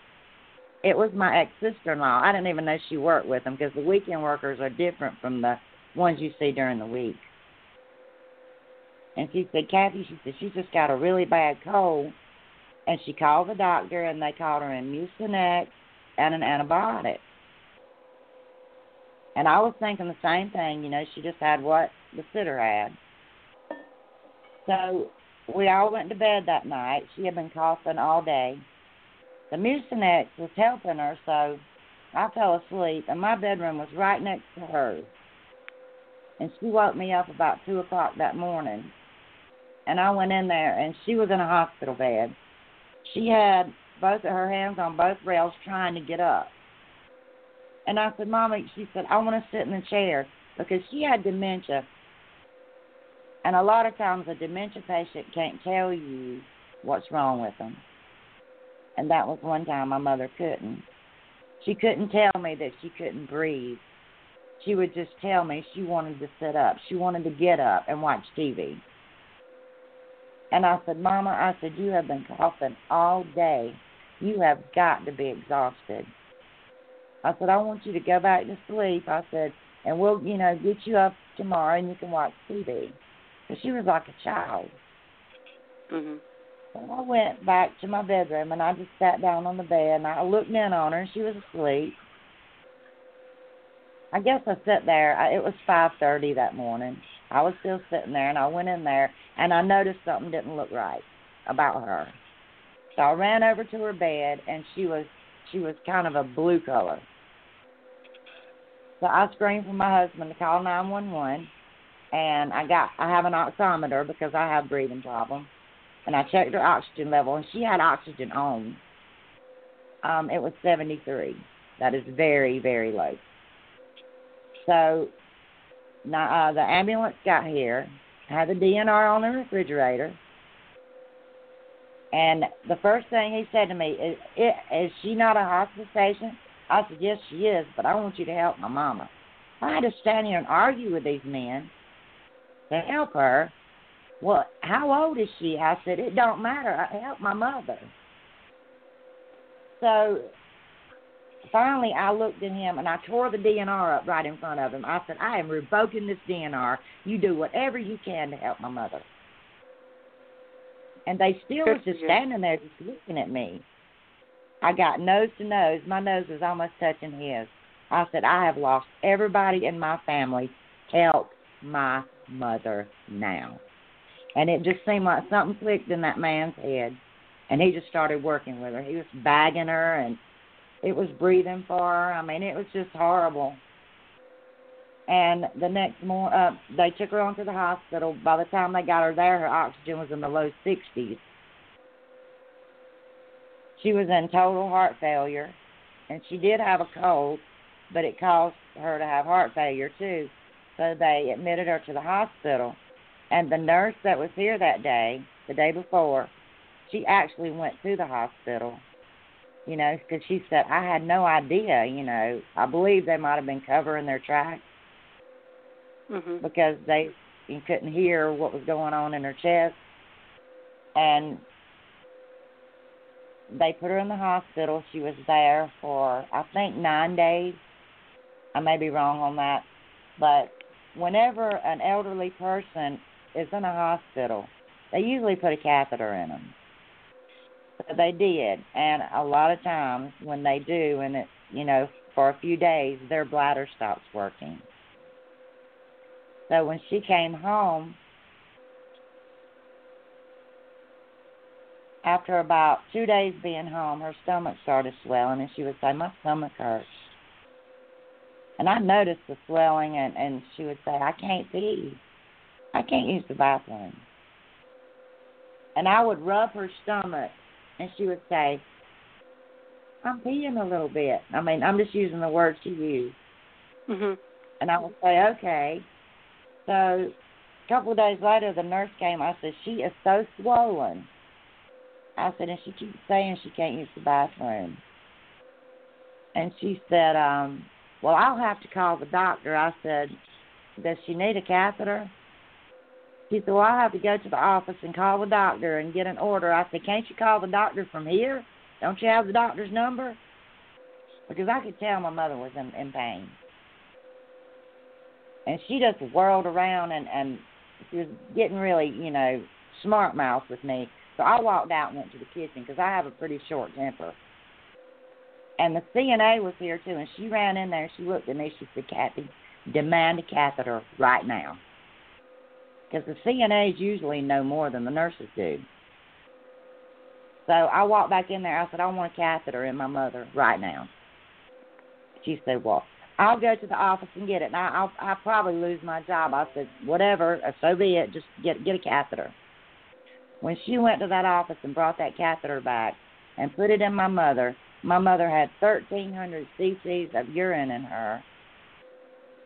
it was my ex sister in law. I didn't even know she worked with them because the weekend workers are different from the ones you see during the week. And she said, Kathy, she said she just got a really bad cold. And she called the doctor, and they called her in Mucinex and an antibiotic. And I was thinking the same thing, you know, she just had what the sitter had. So we all went to bed that night. She had been coughing all day. The Mucinex was helping her, so I fell asleep, and my bedroom was right next to hers. And she woke me up about 2 o'clock that morning. And I went in there, and she was in a hospital bed. She had both of her hands on both rails trying to get up. And I said, Mama, she said, I want to sit in the chair because she had dementia. And a lot of times a dementia patient can't tell you what's wrong with them. And that was one time my mother couldn't. She couldn't tell me that she couldn't breathe. She would just tell me she wanted to sit up. She wanted to get up and watch TV. And I said, Mama, I said, you have been coughing all day. You have got to be exhausted. I said, I want you to go back to sleep. I said, and we'll, you know, get you up tomorrow and you can watch TV. But she was like a child. Mhm. So I went back to my bedroom and I just sat down on the bed and I looked in on her and she was asleep. I guess I sat there. I, it was five thirty that morning. I was still sitting there and I went in there and I noticed something didn't look right about her. So I ran over to her bed and she was she was kind of a blue color. So I screamed for my husband to call nine one one and I got I have an oximeter because I have breathing problems and I checked her oxygen level, and she had oxygen on. Um, it was 73. That is very, very low. So now, uh, the ambulance got here, had the DNR on the refrigerator, and the first thing he said to me is, "Is she not a hospice patient?" I said, "Yes, she is, but I want you to help my mama." I had to stand here and argue with these men to help her well, how old is she? I said, It don't matter. I helped my mother. So finally I looked at him and I tore the DNR up right in front of him. I said, I am revoking this DNR. You do whatever you can to help my mother. And they still was just standing there just looking at me. I got nose to nose. My nose was almost touching his. I said, I have lost everybody in my family. Help my mother now. And it just seemed like something clicked in that man's head. And he just started working with her. He was bagging her and it was breathing for her. I mean, it was just horrible. And the next morning, uh, they took her on to the hospital. By the time they got her there, her oxygen was in the low 60s. She was in total heart failure, and she did have a cold, but it caused her to have heart failure too. So they admitted her to the hospital. And the nurse that was here that day, the day before, she actually went to the hospital. You know, because she said I had no idea. You know, I believe they might have been covering their tracks Mhm. because they you couldn't hear what was going on in her chest, and they put her in the hospital. She was there for I think nine days. I may be wrong on that, but whenever an elderly person is in a hospital, they usually put a catheter in them. So they did, and a lot of times when they do, and it, you know, for a few days, their bladder stops working. So when she came home, after about two days being home, her stomach started swelling, and she would say, "My stomach hurts." And I noticed the swelling, and and she would say, "I can't pee." I can't use the bathroom. And I would rub her stomach, and she would say, I'm peeing a little bit. I mean, I'm just using the words she used. Mhm. And I would say, okay. So a couple of days later, the nurse came. I said, she is so swollen. I said, and she keeps saying she can't use the bathroom. And she said, um, well, I'll have to call the doctor. I said, does she need a catheter? She said, Well, I'll have to go to the office and call the doctor and get an order. I said, Can't you call the doctor from here? Don't you have the doctor's number? Because I could tell my mother was in, in pain. And she just whirled around and, and she was getting really, you know, smart mouth with me. So I walked out and went to the kitchen because I have a pretty short temper. And the CNA was here too, and she ran in there. She looked at me. She said, "Kathy, demand a catheter right now." because the CNAs usually know more than the nurses do. So I walked back in there. I said, I want a catheter in my mother right now. She said, Well, I'll go to the office and get it. And I, I'll I'll probably lose my job. I said, Whatever, uh, so be it. Just get get a catheter. When she went to that office and brought that catheter back, and put it in my mother. My mother had 1,300 cc's of urine in her.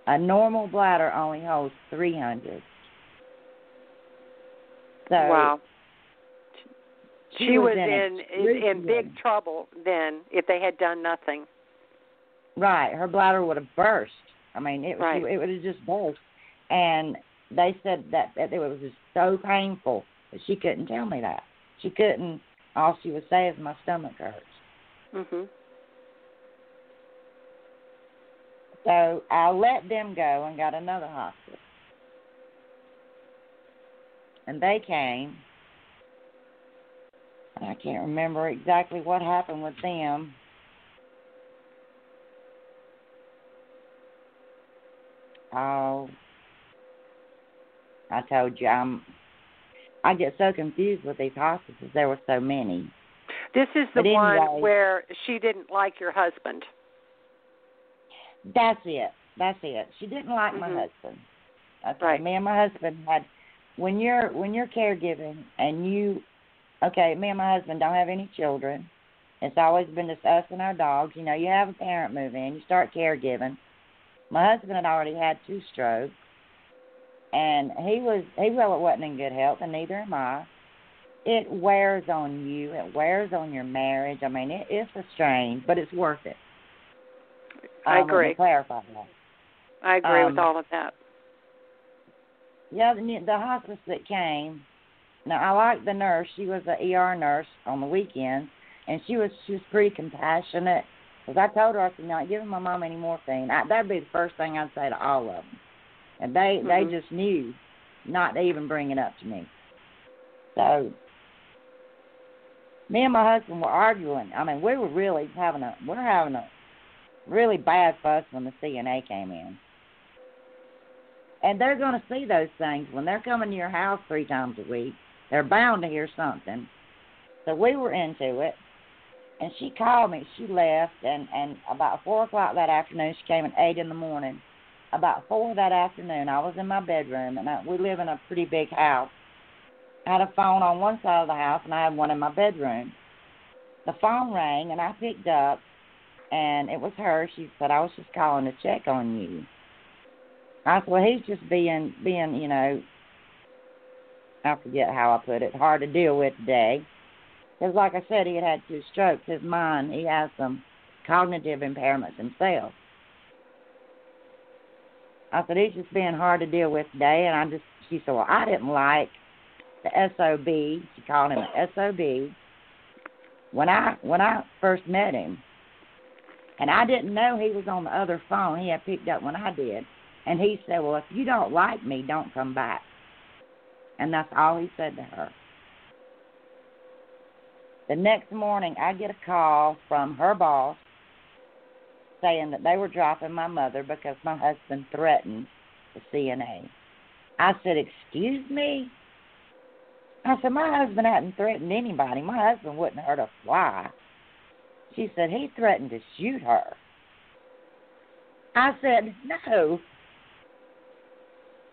A normal bladder only holds 300. So wow. she, She was in, in in, in big trouble then if they had done nothing. Right, her bladder would have burst. I mean, it Right. it would have just burst. And they said that, that it was just so painful that she couldn't tell me that. She couldn't. All she would say is my stomach hurts. Mhm. So I let them go and got another hospice. And they came. I can't remember exactly what happened with them. Oh, I told you I'm. I get so confused with these hospices. There were so many. This is the But one where she didn't like your husband. That's it. That's it. She didn't like my Mhm. husband. Okay. Right. Me and my husband had when you're when you're caregiving and you okay, me and my husband don't have any children. It's always been just us and our dogs. You know, you have a parent move in, you start caregiving. My husband had already had two strokes and he was he really wasn't in good health and neither am I. It wears on you, it wears on your marriage. I mean it's a strain, but it's worth it. I Um, agree. clarify that. I agree with um, all of that. Yeah, the, the hospice that came. Now I liked the nurse. She was an ER nurse on the weekends, and she was she was pretty compassionate. Because I told her I said, "Not giving my mom any morphine." I, that'd be the first thing I'd say to all of them. And they Mhm. they just knew not to even bring it up to me. So me and my husband were arguing. I mean, we were really having a we're having a really bad fuss when the CNA came in. And they're going to see those things when they're coming to your house three times a week. They're bound to hear something. So we were into it, and she called me. She left, and and about four o'clock that afternoon, she came at eight in the morning. About four that afternoon, I was in my bedroom, and I, we live in a pretty big house. I had a phone on one side of the house, and I had one in my bedroom. The phone rang, and I picked up, and it was her. She said, "I was just calling to check on you." I said, "Well, he's just being being, you know, I forget how I put it, hard to deal with today." Because, like I said, he had had two strokes. His mind, he has some cognitive impairments himself. I said, he's just being hard to deal with today. And I just, she said, well, I didn't like the SOB. She called him an SOB. When I when I first met him, and I didn't know he was on the other phone. He had picked up when I did, and he said, "Well, if you don't like me, don't come back." And that's all he said to her. The next morning, I get a call from her boss saying that they were dropping my mother because my husband threatened the CNA. I said, Excuse me? I said, My husband hadn't threatened anybody. My husband wouldn't hurt a fly. She said, He threatened to shoot her. I said, No.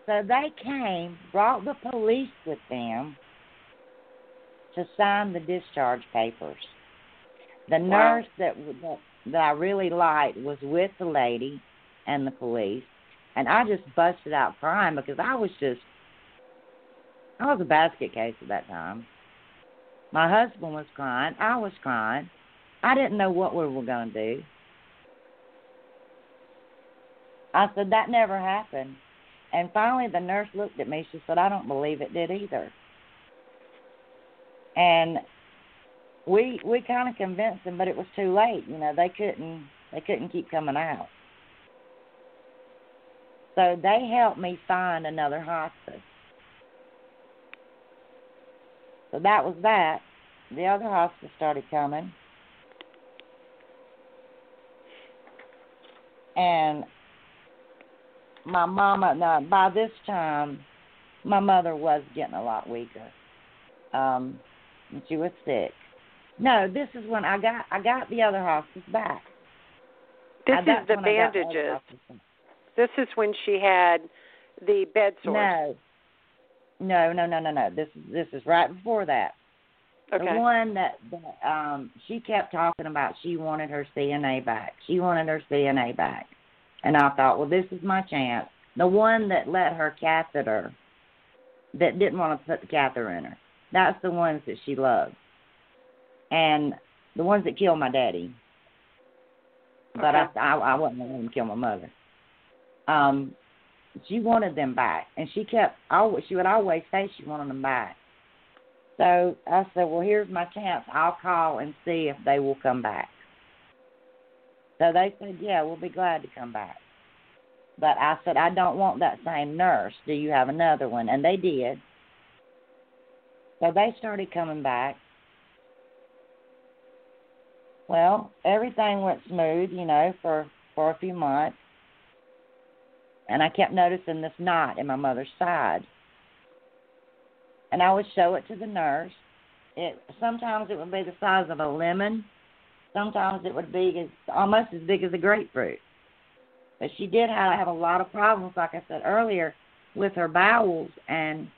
So they came, brought the police with them to sign the discharge papers. The Wow. nurse that, that that I really liked was with the lady and the police, and I just busted out crying because I was just I was a basket case at that time. My husband was crying, I was crying. I didn't know what we were going to do. I said that never happened. And finally the nurse looked at me. She said, "I don't believe it did either." And we we kind of convinced them, but it was too late. You know, they couldn't they couldn't keep coming out. So they helped me find another hospice. So that was that. The other hospice started coming. And my mama now by this time my mother was getting a lot weaker. Um she was sick. No, this is when I got I got the other hospice back. This Uh, is the bandages. This is when she had the bed sores. No. No, no, no, no, no. This is this is right before that. Okay. The one that, that um she kept talking about she wanted her CNA back. She wanted her CNA back. And I thought, well this is my chance. The one that let her catheter that didn't want to put the catheter in her. That's the ones that she loved. And the ones that killed my daddy. But Okay. I, I I wasn't going to kill my mother. Um she wanted them back and she kept always she would always say she wanted them back. So I said, Well here's my chance. I'll call and see if they will come back. So they said, Yeah, we'll be glad to come back. But I said, I don't want that same nurse. Do you have another one? And they did. So they started coming back. Well, everything went smooth, you know, for for a few months. And I kept noticing this knot in my mother's side. And I would show it to the nurse. It sometimes it would be the size of a lemon. Sometimes it would be as almost as big as a grapefruit. But she did have, have a lot of problems, like I said earlier, with her bowels and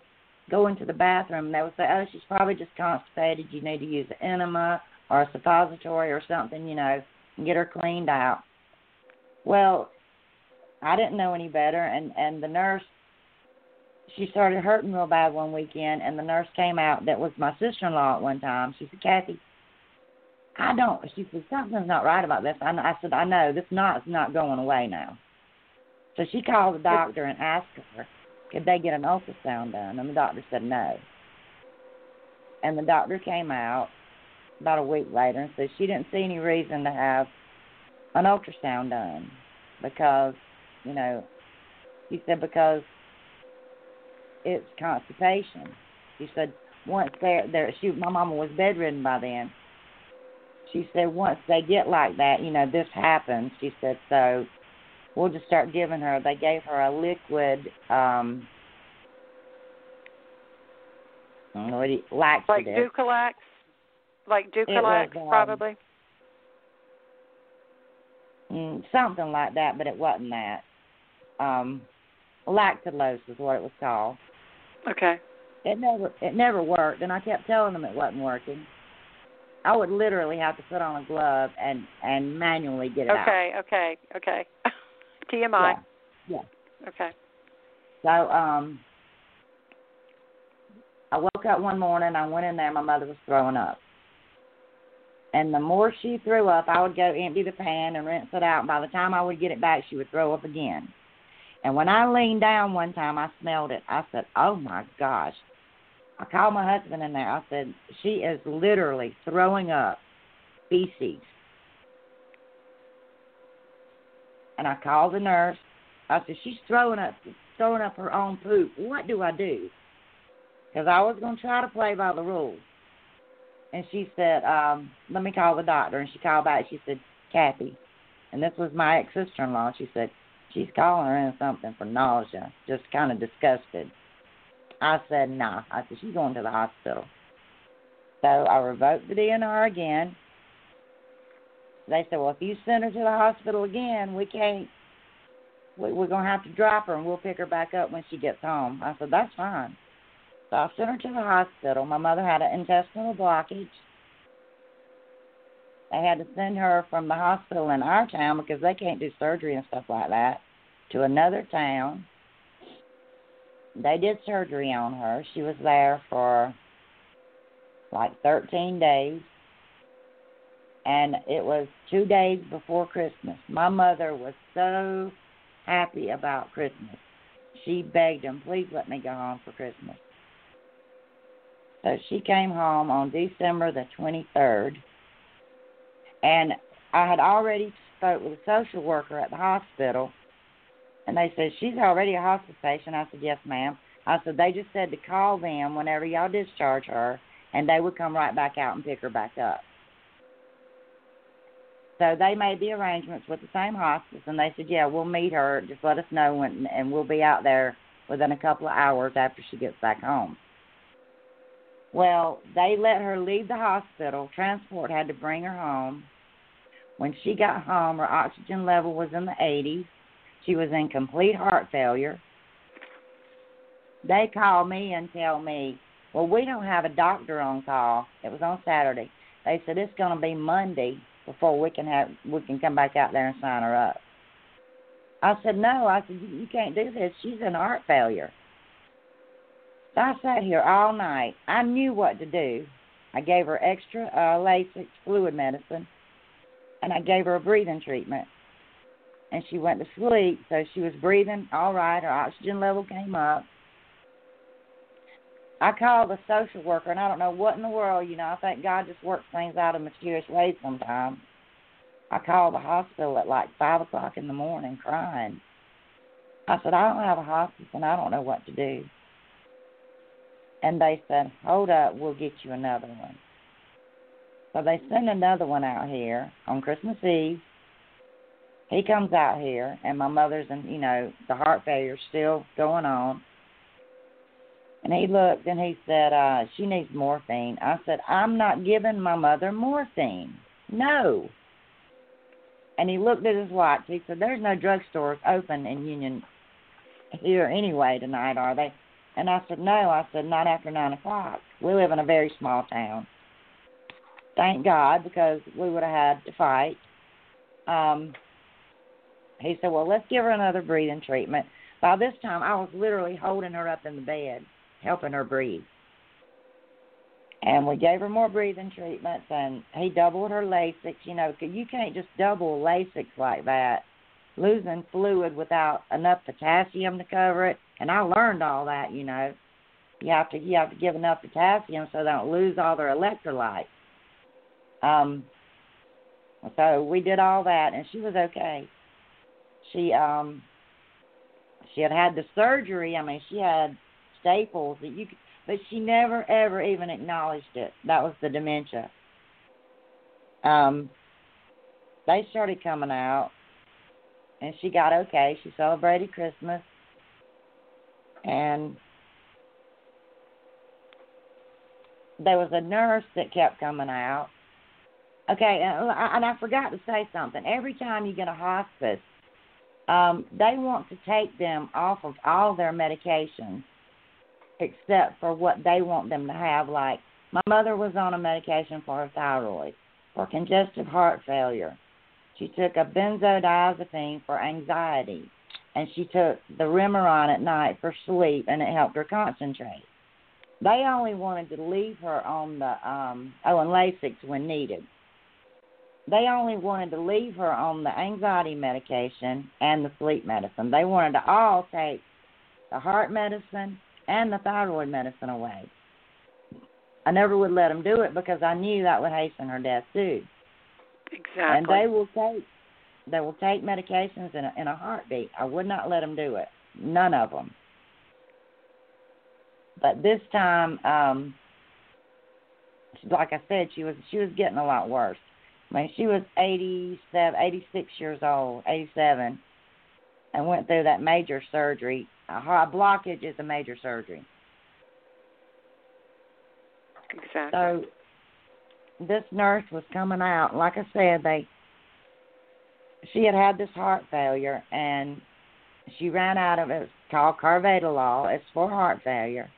going to the bathroom. They would say, "Oh, she's probably just constipated. You need to use an enema or a suppository or something, you know, and get her cleaned out." Well, I didn't know any better, and and the nurse, she started hurting real bad one weekend, and the nurse came out that was my sister-in-law at one time. She said, "Kathy." I don't. She said something's not right about this. I, I said I know this knot's not going away now. So she called the doctor and asked her could they get an ultrasound done, and the doctor said no. And the doctor came out about a week later and said she didn't see any reason to have an ultrasound done because, you know, he said because it's constipation. She said once they're there, she my mama was bedridden by then she said once they get like that, you know, this happens. She said so. We'll just start giving her. They gave her a liquid, um, what do you, Like. Ducalax? Like Ducalax, um, probably? mm, something like that, but it wasn't that. Um, lactulose is what it was called. Okay. It never, it never worked, and I kept telling them it wasn't working. I would literally have to put on a glove and and manually get it out. Okay, okay, okay. TMI. Yeah. Okay. So um I woke up one morning, I went in there, my mother was throwing up. And the more she threw up, I would go empty the pan and rinse it out. And by the time I would get it back, she would throw up again. And when I leaned down one time, I smelled it. I said, Oh my gosh. I called my husband in there. I said, She is literally throwing up feces. And I called the nurse. I said, She's throwing up throwing up her own poop. What do I do? Because I was going to try to play by the rules. And she said, um, let me call the doctor. And she called back. She said, Kathy. And this was my ex sister in law. She said, she's calling her in something for nausea, just kind of disgusted. I said, nah. I said, she's going to the hospital. So I revoked the DNR again. They said, well, if you send her to the hospital again, we can't. We, we're to have to drop her and we'll pick her back up when she gets home. I said, that's fine. So I sent her to the hospital. My mother had an intestinal blockage. They had to send her from the hospital in our town because they can't do surgery and stuff like that to another town. They did surgery on her. She was there for like 13 days. And it was two days before Christmas. My mother was so happy about Christmas. She begged him, please let me go home for Christmas. So she came home on December the 23rd. And I had already spoke with a social worker at the hospital. And they said, she's already a hospice patient. I said, yes, ma'am. I said, they just said to call them whenever y'all discharge her, and they would come right back out and pick her back up. So they made the arrangements with the same hospice, and they said, "Yeah, we'll meet her. Just let us know when, and we'll be out there within a couple of hours after she gets back home." Well, they let her leave the hospital. Transport had to bring her home. When she got home, her oxygen level was in the 80s. She was in complete heart failure. They call me and tell me Well, we don't have a doctor on call. It was on Saturday. They said it's going to be Monday before we can have we can come back out there and sign her up. I said no. I said you can't do this. She's an art failure. So I sat here all night. I knew what to do. I gave her extra uh, Lasix fluid medicine, and I gave her a breathing treatment. And she went to sleep, so she was breathing all right. Her oxygen level came up. I called the social worker, and I don't know what in the world, you know, I think God just works things out in mysterious ways sometimes. I called the hospital at like 5 o'clock in the morning crying. I said, I don't have a hospice, and I don't know what to do. And they said, Hold up, we'll get you another one. So they send another one out here on Christmas Eve. He comes out here, and my mother's, and you know, the heart failure's still going on. And he looked and he said, uh, She needs morphine. I said, I'm not giving my mother morphine. No. And he looked at his watch. He said, There's no drugstores open in Union here anyway tonight, are they? And I said, No. I said, Not after 9 o'clock. We live in a very small town. Thank God, because we would have had to fight. Um, he said, Well, let's give her another breathing treatment. By this time, I was literally holding her up in the bed, helping her breathe. And we gave her more breathing treatments, and he doubled her Lasix. You know, cause you can't just double Lasix like that, losing fluid without enough potassium to cover it. And I learned all that. You know, you have to you have to give enough potassium so they don't lose all their electrolytes. Um, so we did all that, and she was okay. She um, she had had the surgery. I mean, she had staples that you could but she never ever even acknowledged it. That was the dementia. Um, they started coming out, and she got okay. She celebrated Christmas, and there was a nurse that kept coming out. Okay, and I forgot to say something. Every time you get a hospice, um, they want to take them off of all their medications except for what they want them to have. Like my mother was on a medication for her thyroid, for congestive heart failure. She took a benzodiazepine for anxiety, and she took the Remeron at night for sleep, and it helped her concentrate. They only wanted to leave her on the um oh and Lasix when needed. They only wanted to leave her on the anxiety medication and the sleep medicine. They wanted to all take the heart medicine and the thyroid medicine away. I never would let them do it because I knew that would hasten her death too. Exactly. And they will take they will take medications in a, in a heartbeat. I would not let them do it. None of them. But this time, um, like I said, she was she was getting a lot worse. I mean, she was eighty seven, eighty six years old, 87, and went through that major surgery a heart blockage is a major surgery. Exactly. So this nurse was coming out. Like I said, they she had had this heart failure and she ran out of it. It's called carvedilol. It's for heart failure.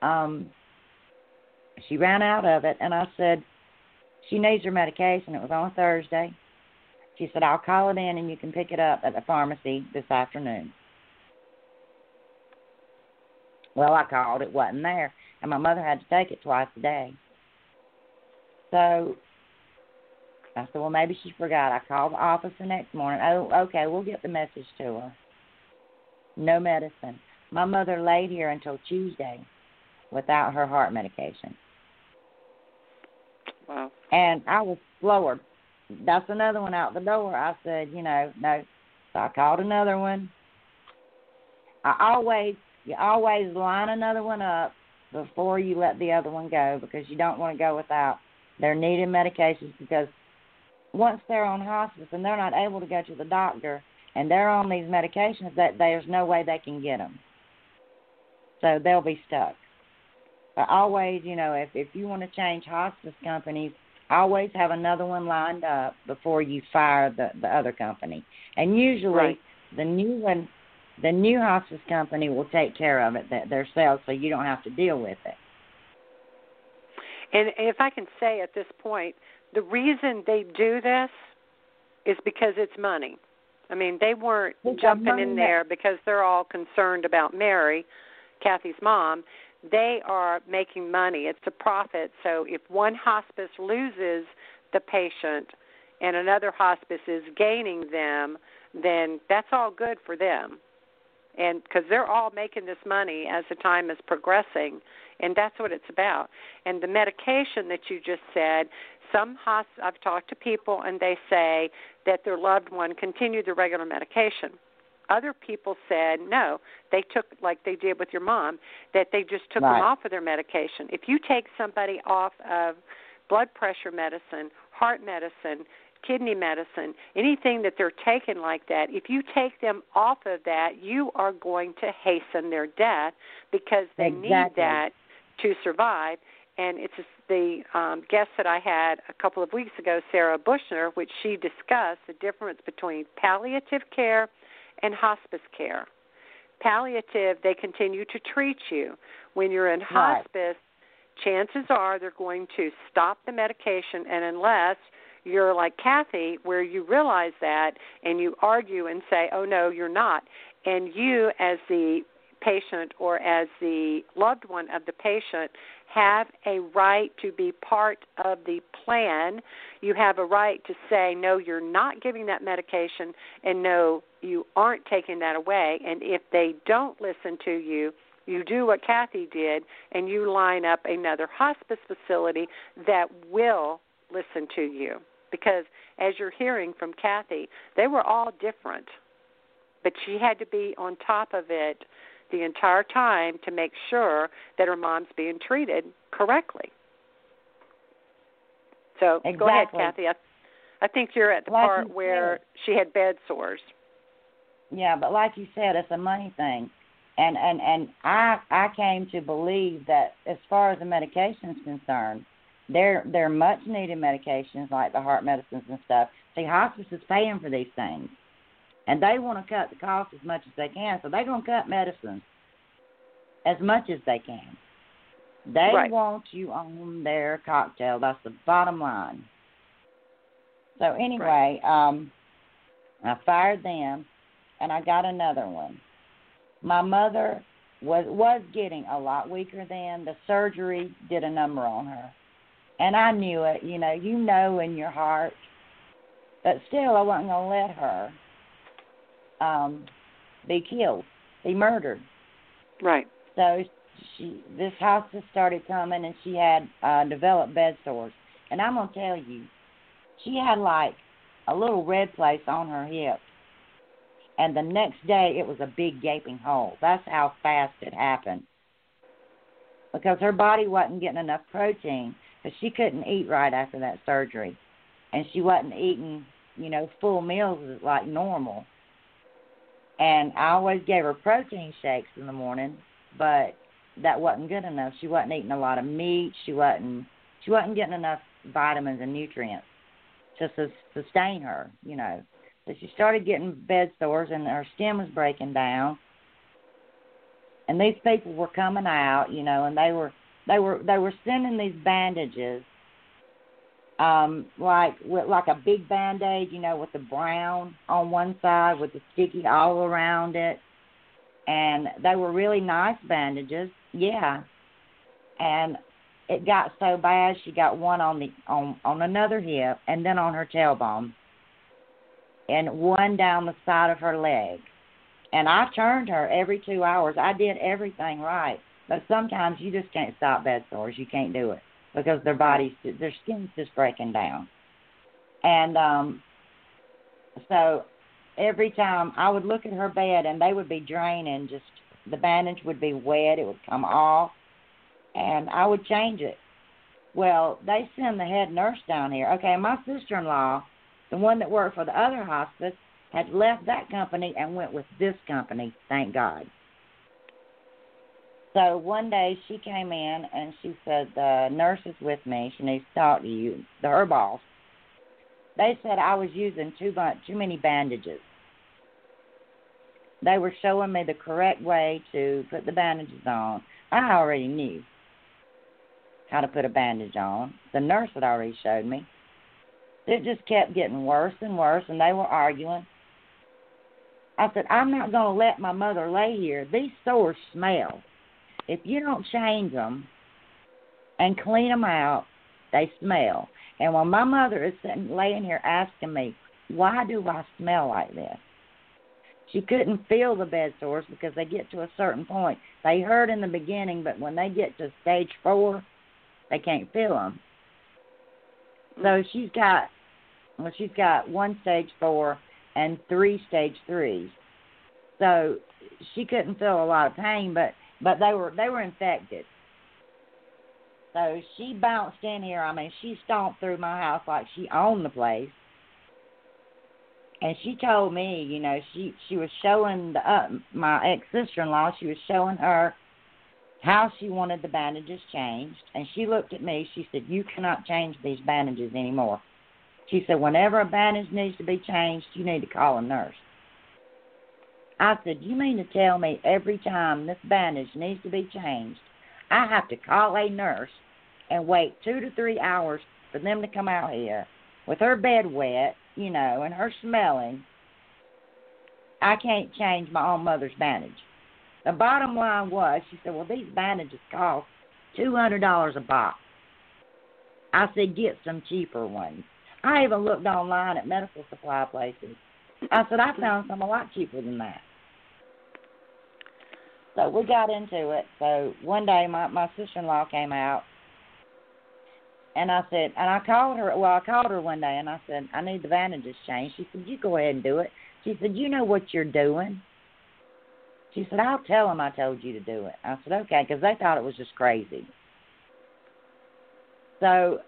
Um, she ran out of it, and I said she needs her medication. It was on a Thursday. She said I'll call it in and you can pick it up at the pharmacy this afternoon. Well, I called, it wasn't there, and my mother had to take it twice a day. So I said, well, maybe she forgot. I called the office the next morning. Oh, okay, we'll get the message to her. No medicine. My mother laid here until Tuesday without her heart medication. Wow. And I was floored. That's another one out the door. I said, you know, no. So I called another one. I always you always line another one up before you let the other one go because you don't want to go without their needed medications because once they're on hospice and they're not able to go to the doctor and they're on these medications that there's no way they can get them so they'll be stuck. But always you know if if you want to change hospice companies always have another one lined up before you fire the the other company. And usually right. the new one the new hospice company will take care of it themselves so you don't have to deal with it. And if I can say at this point, the reason they do this is because it's money. I mean, they weren't It's jumping in there because they're all concerned about Mary, Kathy's mom. They are making money. It's a profit. So if one hospice loses the patient and another hospice is gaining them, then that's all good for them. And because they're all making this money as the time is progressing, and that's what it's about. And the medication that you just said, some hosp- I've talked to people and they say that their loved one continued the regular medication. Other people said no, they took like they did with your mom, that they just took Right. them off of their medication. If you take somebody off of blood pressure medicine, heart medicine, kidney medicine, anything that they're taking like that, if you take them off of that, you are going to hasten their death because they need that to survive. And it's just the um, guest that I had a couple of weeks ago, Sarah Bushner, which she discussed the difference between palliative care and hospice care. Palliative, they continue to treat you. When you're in Right. hospice, chances are they're going to stop the medication, and unless you're like Kathy, where you realize that and you argue and say, oh, no, you're not. And you, as the patient or as the loved one of the patient, have a right to be part of the plan. You have a right to say, no, you're not giving that medication, and no, you aren't taking that away. And if they don't listen to you, you do what Kathy did, and you line up another hospice facility that will listen to you. Because as you're hearing from Kathy, they were all different, but she had to be on top of it the entire time to make sure that her mom's being treated correctly. So go ahead, Kathy. I, I think you're at the Like part where said. she had bed sores. Yeah, but like you said, it's a money thing, and and and I I came to believe that as far as the medication is concerned, they're they're much needed medications like the heart medicines and stuff. See, hospice is paying for these things, and they want to cut the cost as much as they can, so they're gonna cut medicines as much as they can. They Right. want you on their cocktail. That's the bottom line. So anyway, um, I fired them, and I got another one. My mother was was getting a lot weaker then. The surgery did a number on her, and I knew it. You know, you know in your heart, but still, I wasn't gonna let her um, be killed, be murdered. Right. So she, this hospice started coming, and she had uh, developed bed sores. And I'm gonna tell you, she had like a little red place on her hip, and the next day it was a big gaping hole. That's how fast it happened. Because her body wasn't getting enough protein, because she couldn't eat right after that surgery, and she wasn't eating, you know, full meals like normal. And I always gave her protein shakes in the morning, but that wasn't good enough. She wasn't eating a lot of meat. She wasn't she wasn't getting enough vitamins and nutrients to sus- sustain her, you know. So she started getting bed sores and her skin was breaking down. And these people were coming out, you know, and they were they were they were sending these bandages um like with like a big band-aid, you know, with the brown on one side with the sticky all around it and they were really nice bandages. Yeah. And it got so bad she got one on the on on another hip and then on her tailbone and one down the side of her leg. And I turned her every 2 hours. I did everything right. But sometimes you just can't stop bed sores. You can't do it because their bodies their skin's just breaking down. And um so every time I would look at her bed and they would be draining, just the bandage would be wet, it would come off, and I would change it. Well, they send the head nurse down here. Okay, my sister in law, the one that worked for the other hospice, had left that company and went with this company, thank God. So one day she came in and she said, The nurse is with me, she needs to talk to you, the her boss they said I was using too much, too many bandages. They were showing me the correct way to put the bandages on. I already knew. how to put a bandage on. The nurse had already showed me. It just kept getting worse and worse, and they were arguing. I said, I'm not going to let my mother lay here. These sores smell. If you don't change them and clean them out, they smell. And when my mother is sitting laying here asking me, why do I smell like this? She couldn't feel the bed sores because they get to a certain point. They hurt in the beginning, but when they get to stage four, they can't feel them. So mm. she's got, well, she's got one stage four and three stage threes. So she couldn't feel a lot of pain, but but they were they were infected. So she bounced in here. I mean, she stomped through my house like she owned the place and she told me, you know, she she was showing the uh, my ex sister in law. She was showing her how she wanted the bandages changed, and she looked at me. She said, "You cannot change these bandages anymore." She said, "Whenever a bandage needs to be changed, you need to call a nurse." I said, "You mean to tell me every time this bandage needs to be changed, I have to call a nurse and wait two to three hours for them to come out here with her bed wet you know, and her smelling, I can't change my own mother's bandage. The bottom line was, she said, well, these bandages cost $200 a box. I said, get some cheaper ones. I even looked online at medical supply places. I said, I found some a lot cheaper than that. So we got into it. So one day my, my sister in law came out and I said, and I called her. Well, I called her one day, and I said, I need the bandages changed. She said, you go ahead and do it. She said, you know what you're doing. She said, I'll tell them I told you to do it. I said, okay, because they thought it was just crazy. So,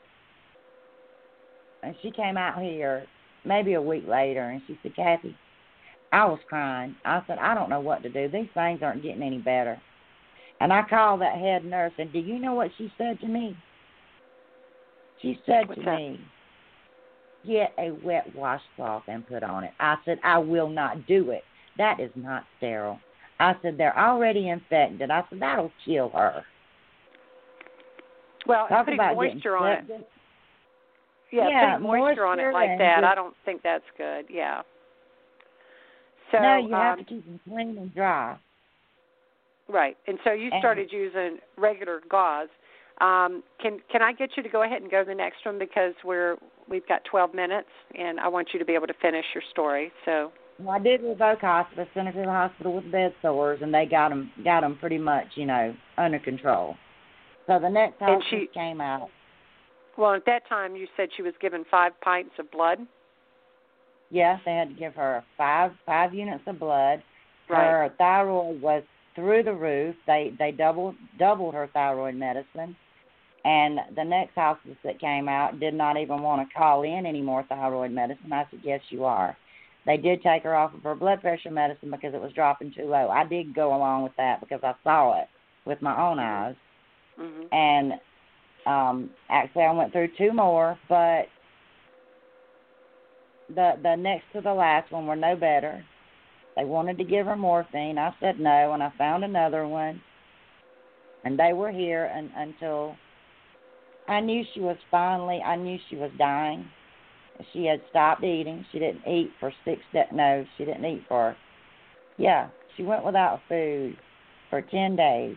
and she came out here maybe a week later, and she said, Kathy, I was crying. I said, I don't know what to do. These things aren't getting any better. And I called that head nurse, and do you know what she said to me? She said What's to that? me, Get a wet washcloth and put on it. I said, I will not do it. That is not sterile. I said, They're already infected. I said, That'll kill her. Well, Talk putting about moisture on it. Yeah, Yeah, putting moisture, on it like that, just- I don't think that's good. Yeah. So no, you have um, to keep them clean and dry. right, and so you and- started using regular gauze. Um, can can I get you to go ahead and go to the next one because we're we've got 12 minutes and I want you to be able to finish your story. So Well, I did revoke hospice, sent her to the hospital with bed sores, and they got them got them pretty much, you know, under control. So the next And hospice she- came out. Well, at that time, you said she was given five pints of blood. Yes, they had to give her five five units of blood. Right. Her thyroid was through the roof. They they doubled doubled her thyroid medicine. And the next hospice that came out did not even want to call in any more thyroid medicine. I said, Yes, you are. They did take her off of her blood pressure medicine because it was dropping too low. I did go along with that because I saw it with my own eyes. hmm And um actually I went through two more, but the the next to the last one were no better. They wanted to give her morphine. I said no, and I found another one. And they were here and, until I knew she was finally. I knew she was dying. She had stopped eating. She didn't eat for six. De- no, she didn't eat for. Yeah, she went without food for ten days,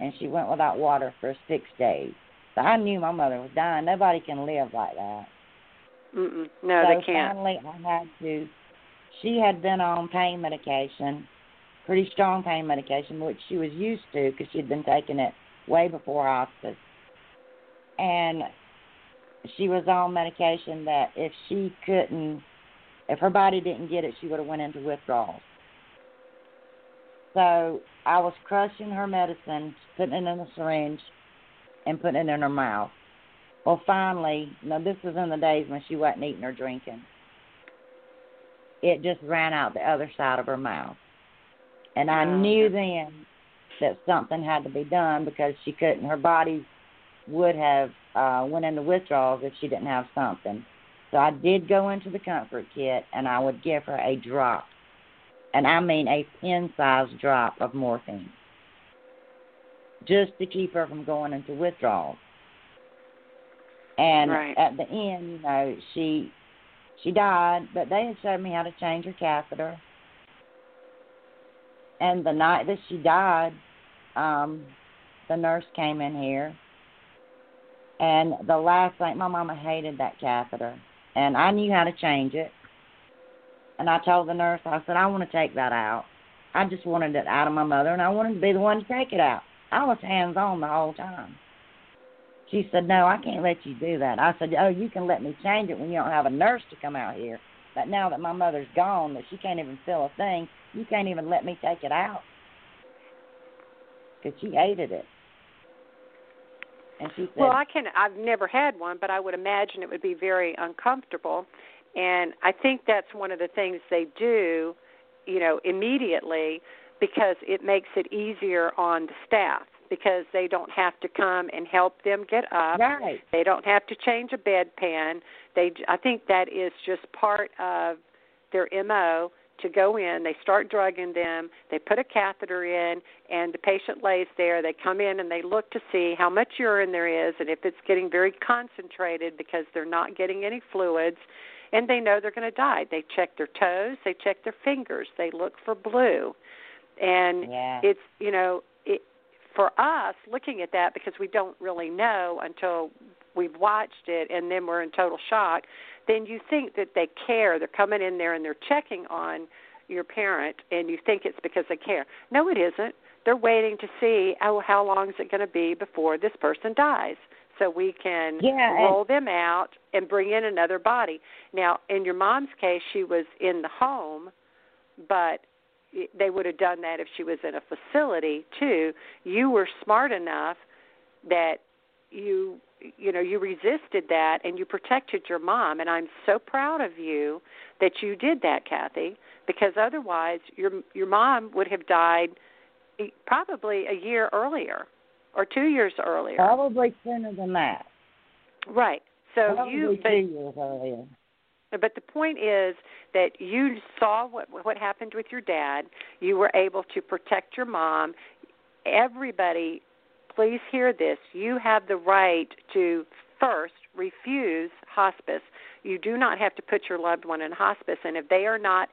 and she went without water for six days. So I knew my mother was dying. Nobody can live like that. Mm-mm. No, so they can't. finally, I had to. She had been on pain medication, pretty strong pain medication, which she was used to because she'd been taking it way before hospice. And she was on medication that if she couldn't, if her body didn't get it, she would have went into withdrawals. So I was crushing her medicine, putting it in a syringe, and putting it in her mouth. Well, finally, now this was in the days when she wasn't eating or drinking. It just ran out the other side of her mouth, and I Oh, knew then that something had to be done because she couldn't. Her body would have uh, went into withdrawals if she didn't have something. So I did go into the comfort kit, and I would give her a drop, and I mean a pin-sized drop of morphine, just to keep her from going into withdrawals. And right. at the end, you know, she she died, but they had showed me how to change her catheter. And the night that she died, um, the nurse came in here, and the last thing my mama hated that catheter, and I knew how to change it. And I told the nurse, I said, I want to take that out. I just wanted it out of my mother, and I wanted to be the one to take it out. I was hands on the whole time. She said, No, I can't let you do that. I said, Oh, you can let me change it when you don't have a nurse to come out here. But now that my mother's gone, that she can't even feel a thing, you can't even let me take it out. Because she hated it. And she said, Well, I can. I've never had one, but I would imagine it would be very uncomfortable. And I think that's one of the things they do, you know, immediately because it makes it easier on the staff because they don't have to come and help them get up. Right. They don't have to change a bedpan. They I think that is just part of their MO to go in, they start drugging them, they put a catheter in and the patient lays there. They come in and they look to see how much urine there is and if it's getting very concentrated because they're not getting any fluids and they know they're going to die. They check their toes, they check their fingers, they look for blue. And yeah. it's, you know, for us looking at that because we don't really know until we've watched it and then we're in total shock, then you think that they care. They're coming in there and they're checking on your parent and you think it's because they care. No, it isn't. They're waiting to see oh how long is it going to be before this person dies so we can yeah, roll them out and bring in another body. Now, in your mom's case, she was in the home, but they would have done that if she was in a facility. Too. You were smart enough that you you know you resisted that and you protected your mom. And I'm so proud of you that you did that Kathy because otherwise your your mom would have died probably a year earlier or 2 years earlier. Probably sooner than that. Right. So probably you two years earlier but the point is that you saw what what happened with your dad. You were able to protect your mom. Everybody, please hear this. You have the right to first refuse hospice. You do not have to put your loved one in hospice, and if they are not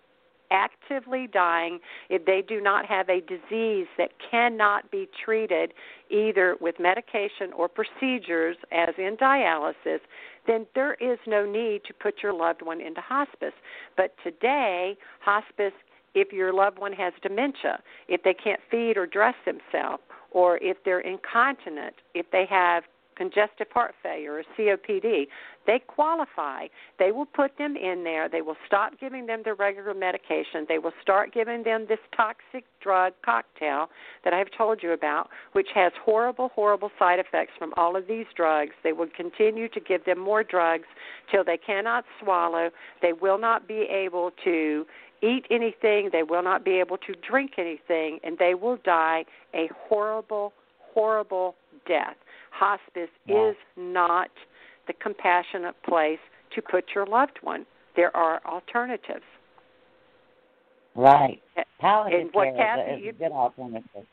actively dying, if they do not have a disease that cannot be treated either with medication or procedures, as in dialysis, then there is no need to put your loved one into hospice. But today, hospice, if your loved one has dementia, if they can't feed or dress themselves, or if they're incontinent, if they have congestive heart failure or COPD, they qualify. They will put them in there. They will stop giving them their regular medication. They will start giving them this toxic drug cocktail that I've told you about, which has horrible, horrible side effects from all of these drugs. They will continue to give them more drugs till they cannot swallow. They will not be able to eat anything. They will not be able to drink anything, and they will die a horrible, horrible death. Hospice Yeah. is not the compassionate place to put your loved one. There are alternatives. right And palliative what care Kathy, is is a good alternative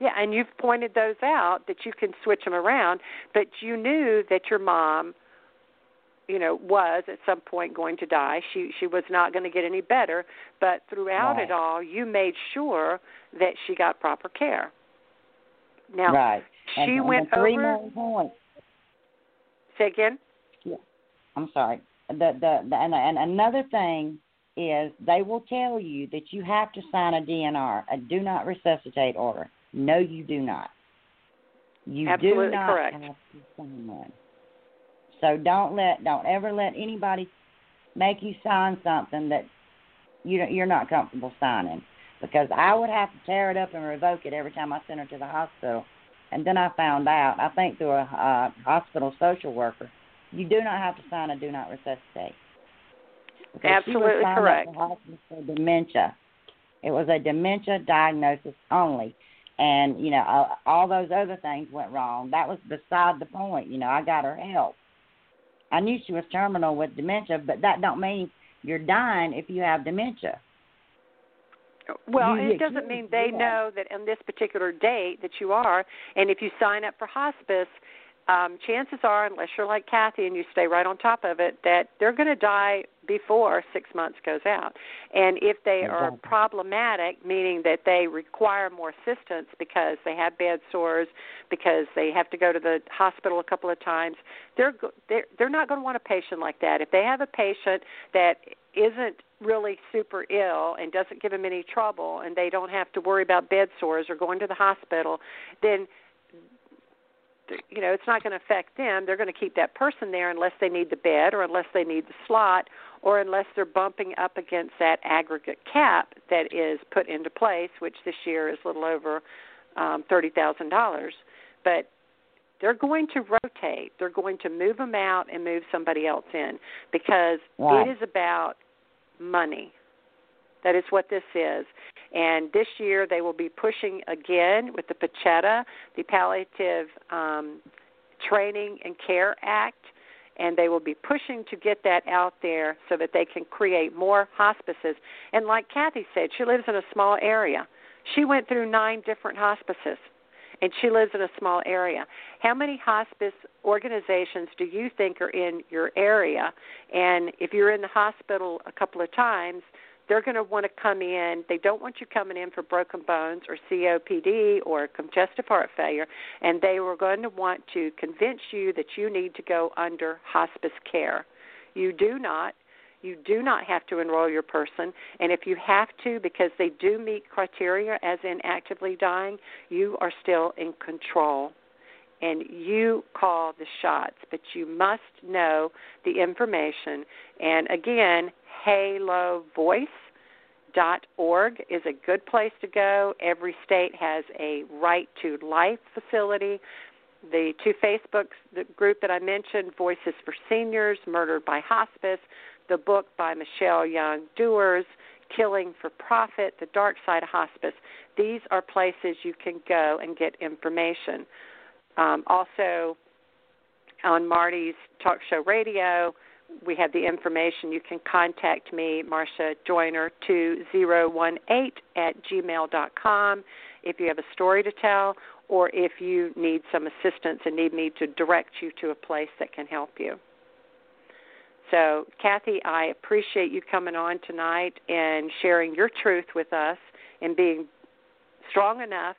Yeah, and you've pointed those out that you can switch them around, but you knew that your mom, you know, was at some point going to die. She she was not going to get any better, but throughout Right. it all, you made sure that she got proper care. Now, right she and, went over. points Say again. I'm sorry. The, the the and and another thing is they will tell you that you have to sign a DNR, a do not resuscitate order. No, you do not. You Absolutely do not correct. have to sign one. So don't let don't ever let anybody make you sign something that you don't, you're not comfortable signing because I would have to tear it up and revoke it every time I sent her to the hospital. And then I found out, I think through a uh, hospital social worker, you do not have to sign a do not resuscitate. Because Absolutely correct. for dementia. It was a dementia diagnosis only. And, you know, uh, all those other things went wrong. That was beside the point. You know, I got her help. I knew she was terminal with dementia, but that don't mean you're dying if you have dementia. Well, You it doesn't mean they know that on this particular date that you are, and if you sign up for hospice, um, chances are, unless you're like Kathy and you stay right on top of it, that they're going to die before six months goes out. And if they are problematic, meaning that they require more assistance because they have bed sores, because they have to go to the hospital a couple of times, they're they're they're not going to want a patient like that. If they have a patient that isn't really super ill and doesn't give them any trouble and they don't have to worry about bed sores or going to the hospital, then you know it's not going to affect them. They're going to keep that person there unless they need the bed or unless they need the slot or unless they're bumping up against that aggregate cap that is put into place which this year is a little over um, $30,000 but they're going to rotate. They're going to move them out and move somebody else in because right. it is about money that is what this is. And this year they will be pushing again with the PCHETA, the Palliative um, Training and Care Act, and they will be pushing to get that out there so that they can create more hospices. And like Kathy said, she lives in a small area. She went through nine different hospices and she lives in a small area. How many hospice organizations do you think are in your area? And if you're in the hospital a couple of times, they're going to want to come in. They don't want you coming in for broken bones or COPD or congestive heart failure, and they were going to want to convince you that you need to go under hospice care. You do not. You do not have to enroll your person, and if you have to, because they do meet criteria as in actively dying, you are still in control and you call the shots, but you must know the information. And again, halovoice.org is a good place to go. Every state has a right to life facility. The two Facebook the group that I mentioned, Voices for Seniors, Murdered by Hospice, the book by Michelle Young Doers, Killing for Profit, The Dark Side of Hospice. These are places you can go and get information. Um, also, on Marti's Talk Show Radio, we have the information. You can contact me, Marsha Joiner, 2018 at gmail.com if you have a story to tell or if you need some assistance and need me to direct you to a place that can help you. So, Kathy, I appreciate you coming on tonight and sharing your truth with us and being strong enough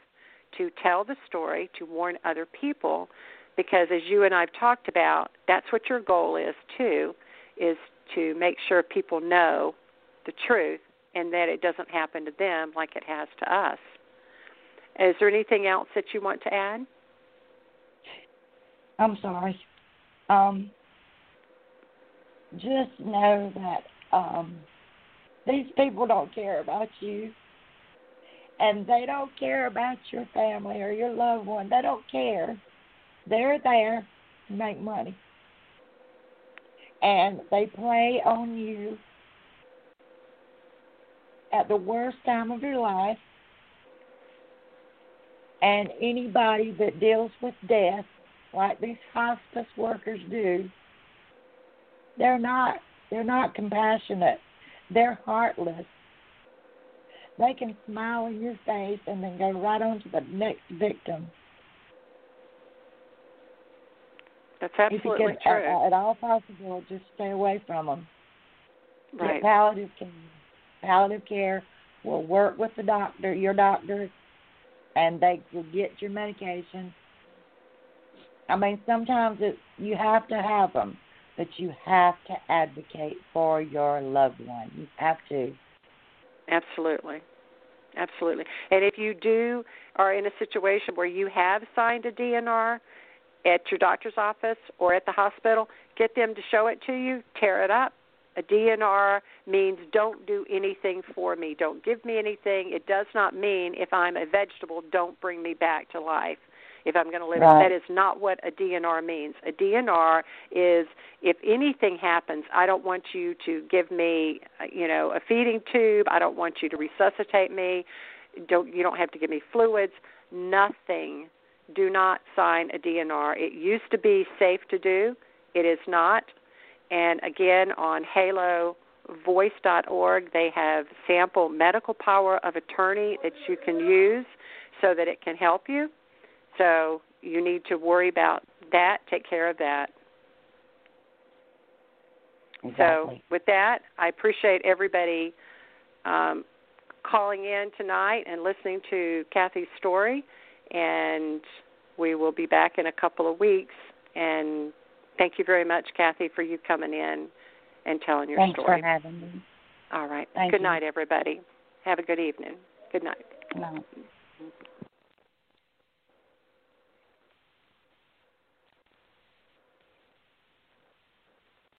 to tell the story, to warn other people, because as you and I've talked about, that's what your goal is too, is to make sure people know the truth and that it doesn't happen to them like it has to us. Is there anything else that you want to add? I'm sorry. Um, just know that um, these people don't care about you and they don't care about your family or your loved one. They don't care. They're there to make money. And they prey on you at the worst time of your life. And anybody that deals with death, like these hospice workers do, they're not they're not compassionate. They're heartless they can smile in your face and then go right on to the next victim. That's absolutely if you true. Uh, at all possible, just stay away from them. Right. Get palliative care. Palliative care will work with the doctor, your doctor, and they will get your medication. I mean, sometimes it, you have to have them, but you have to advocate for your loved one. You have to. Absolutely. Absolutely. And if you do are in a situation where you have signed a DNR at your doctor's office or at the hospital, get them to show it to you, tear it up. A DNR means don't do anything for me, don't give me anything. It does not mean if I'm a vegetable, don't bring me back to life if I'm going to live. Right. That is not what a DNR means. A DNR is if anything happens, I don't want you to give me, uh, you know, a feeding tube. I don't want you to resuscitate me. Don't you don't have to give me fluids. Nothing. Do not sign a DNR. It used to be safe to do. It is not. And again, on Halo voice.org they have sample medical power of attorney that you can use so that it can help you so you need to worry about that, take care of that. Exactly. So, with that, I appreciate everybody um, calling in tonight and listening to Kathy's story. And we will be back in a couple of weeks. And thank you very much, Kathy, for you coming in and telling your Thanks story. for having me. All right. Thank good you. night, everybody. Have a good evening. Good night. Good night.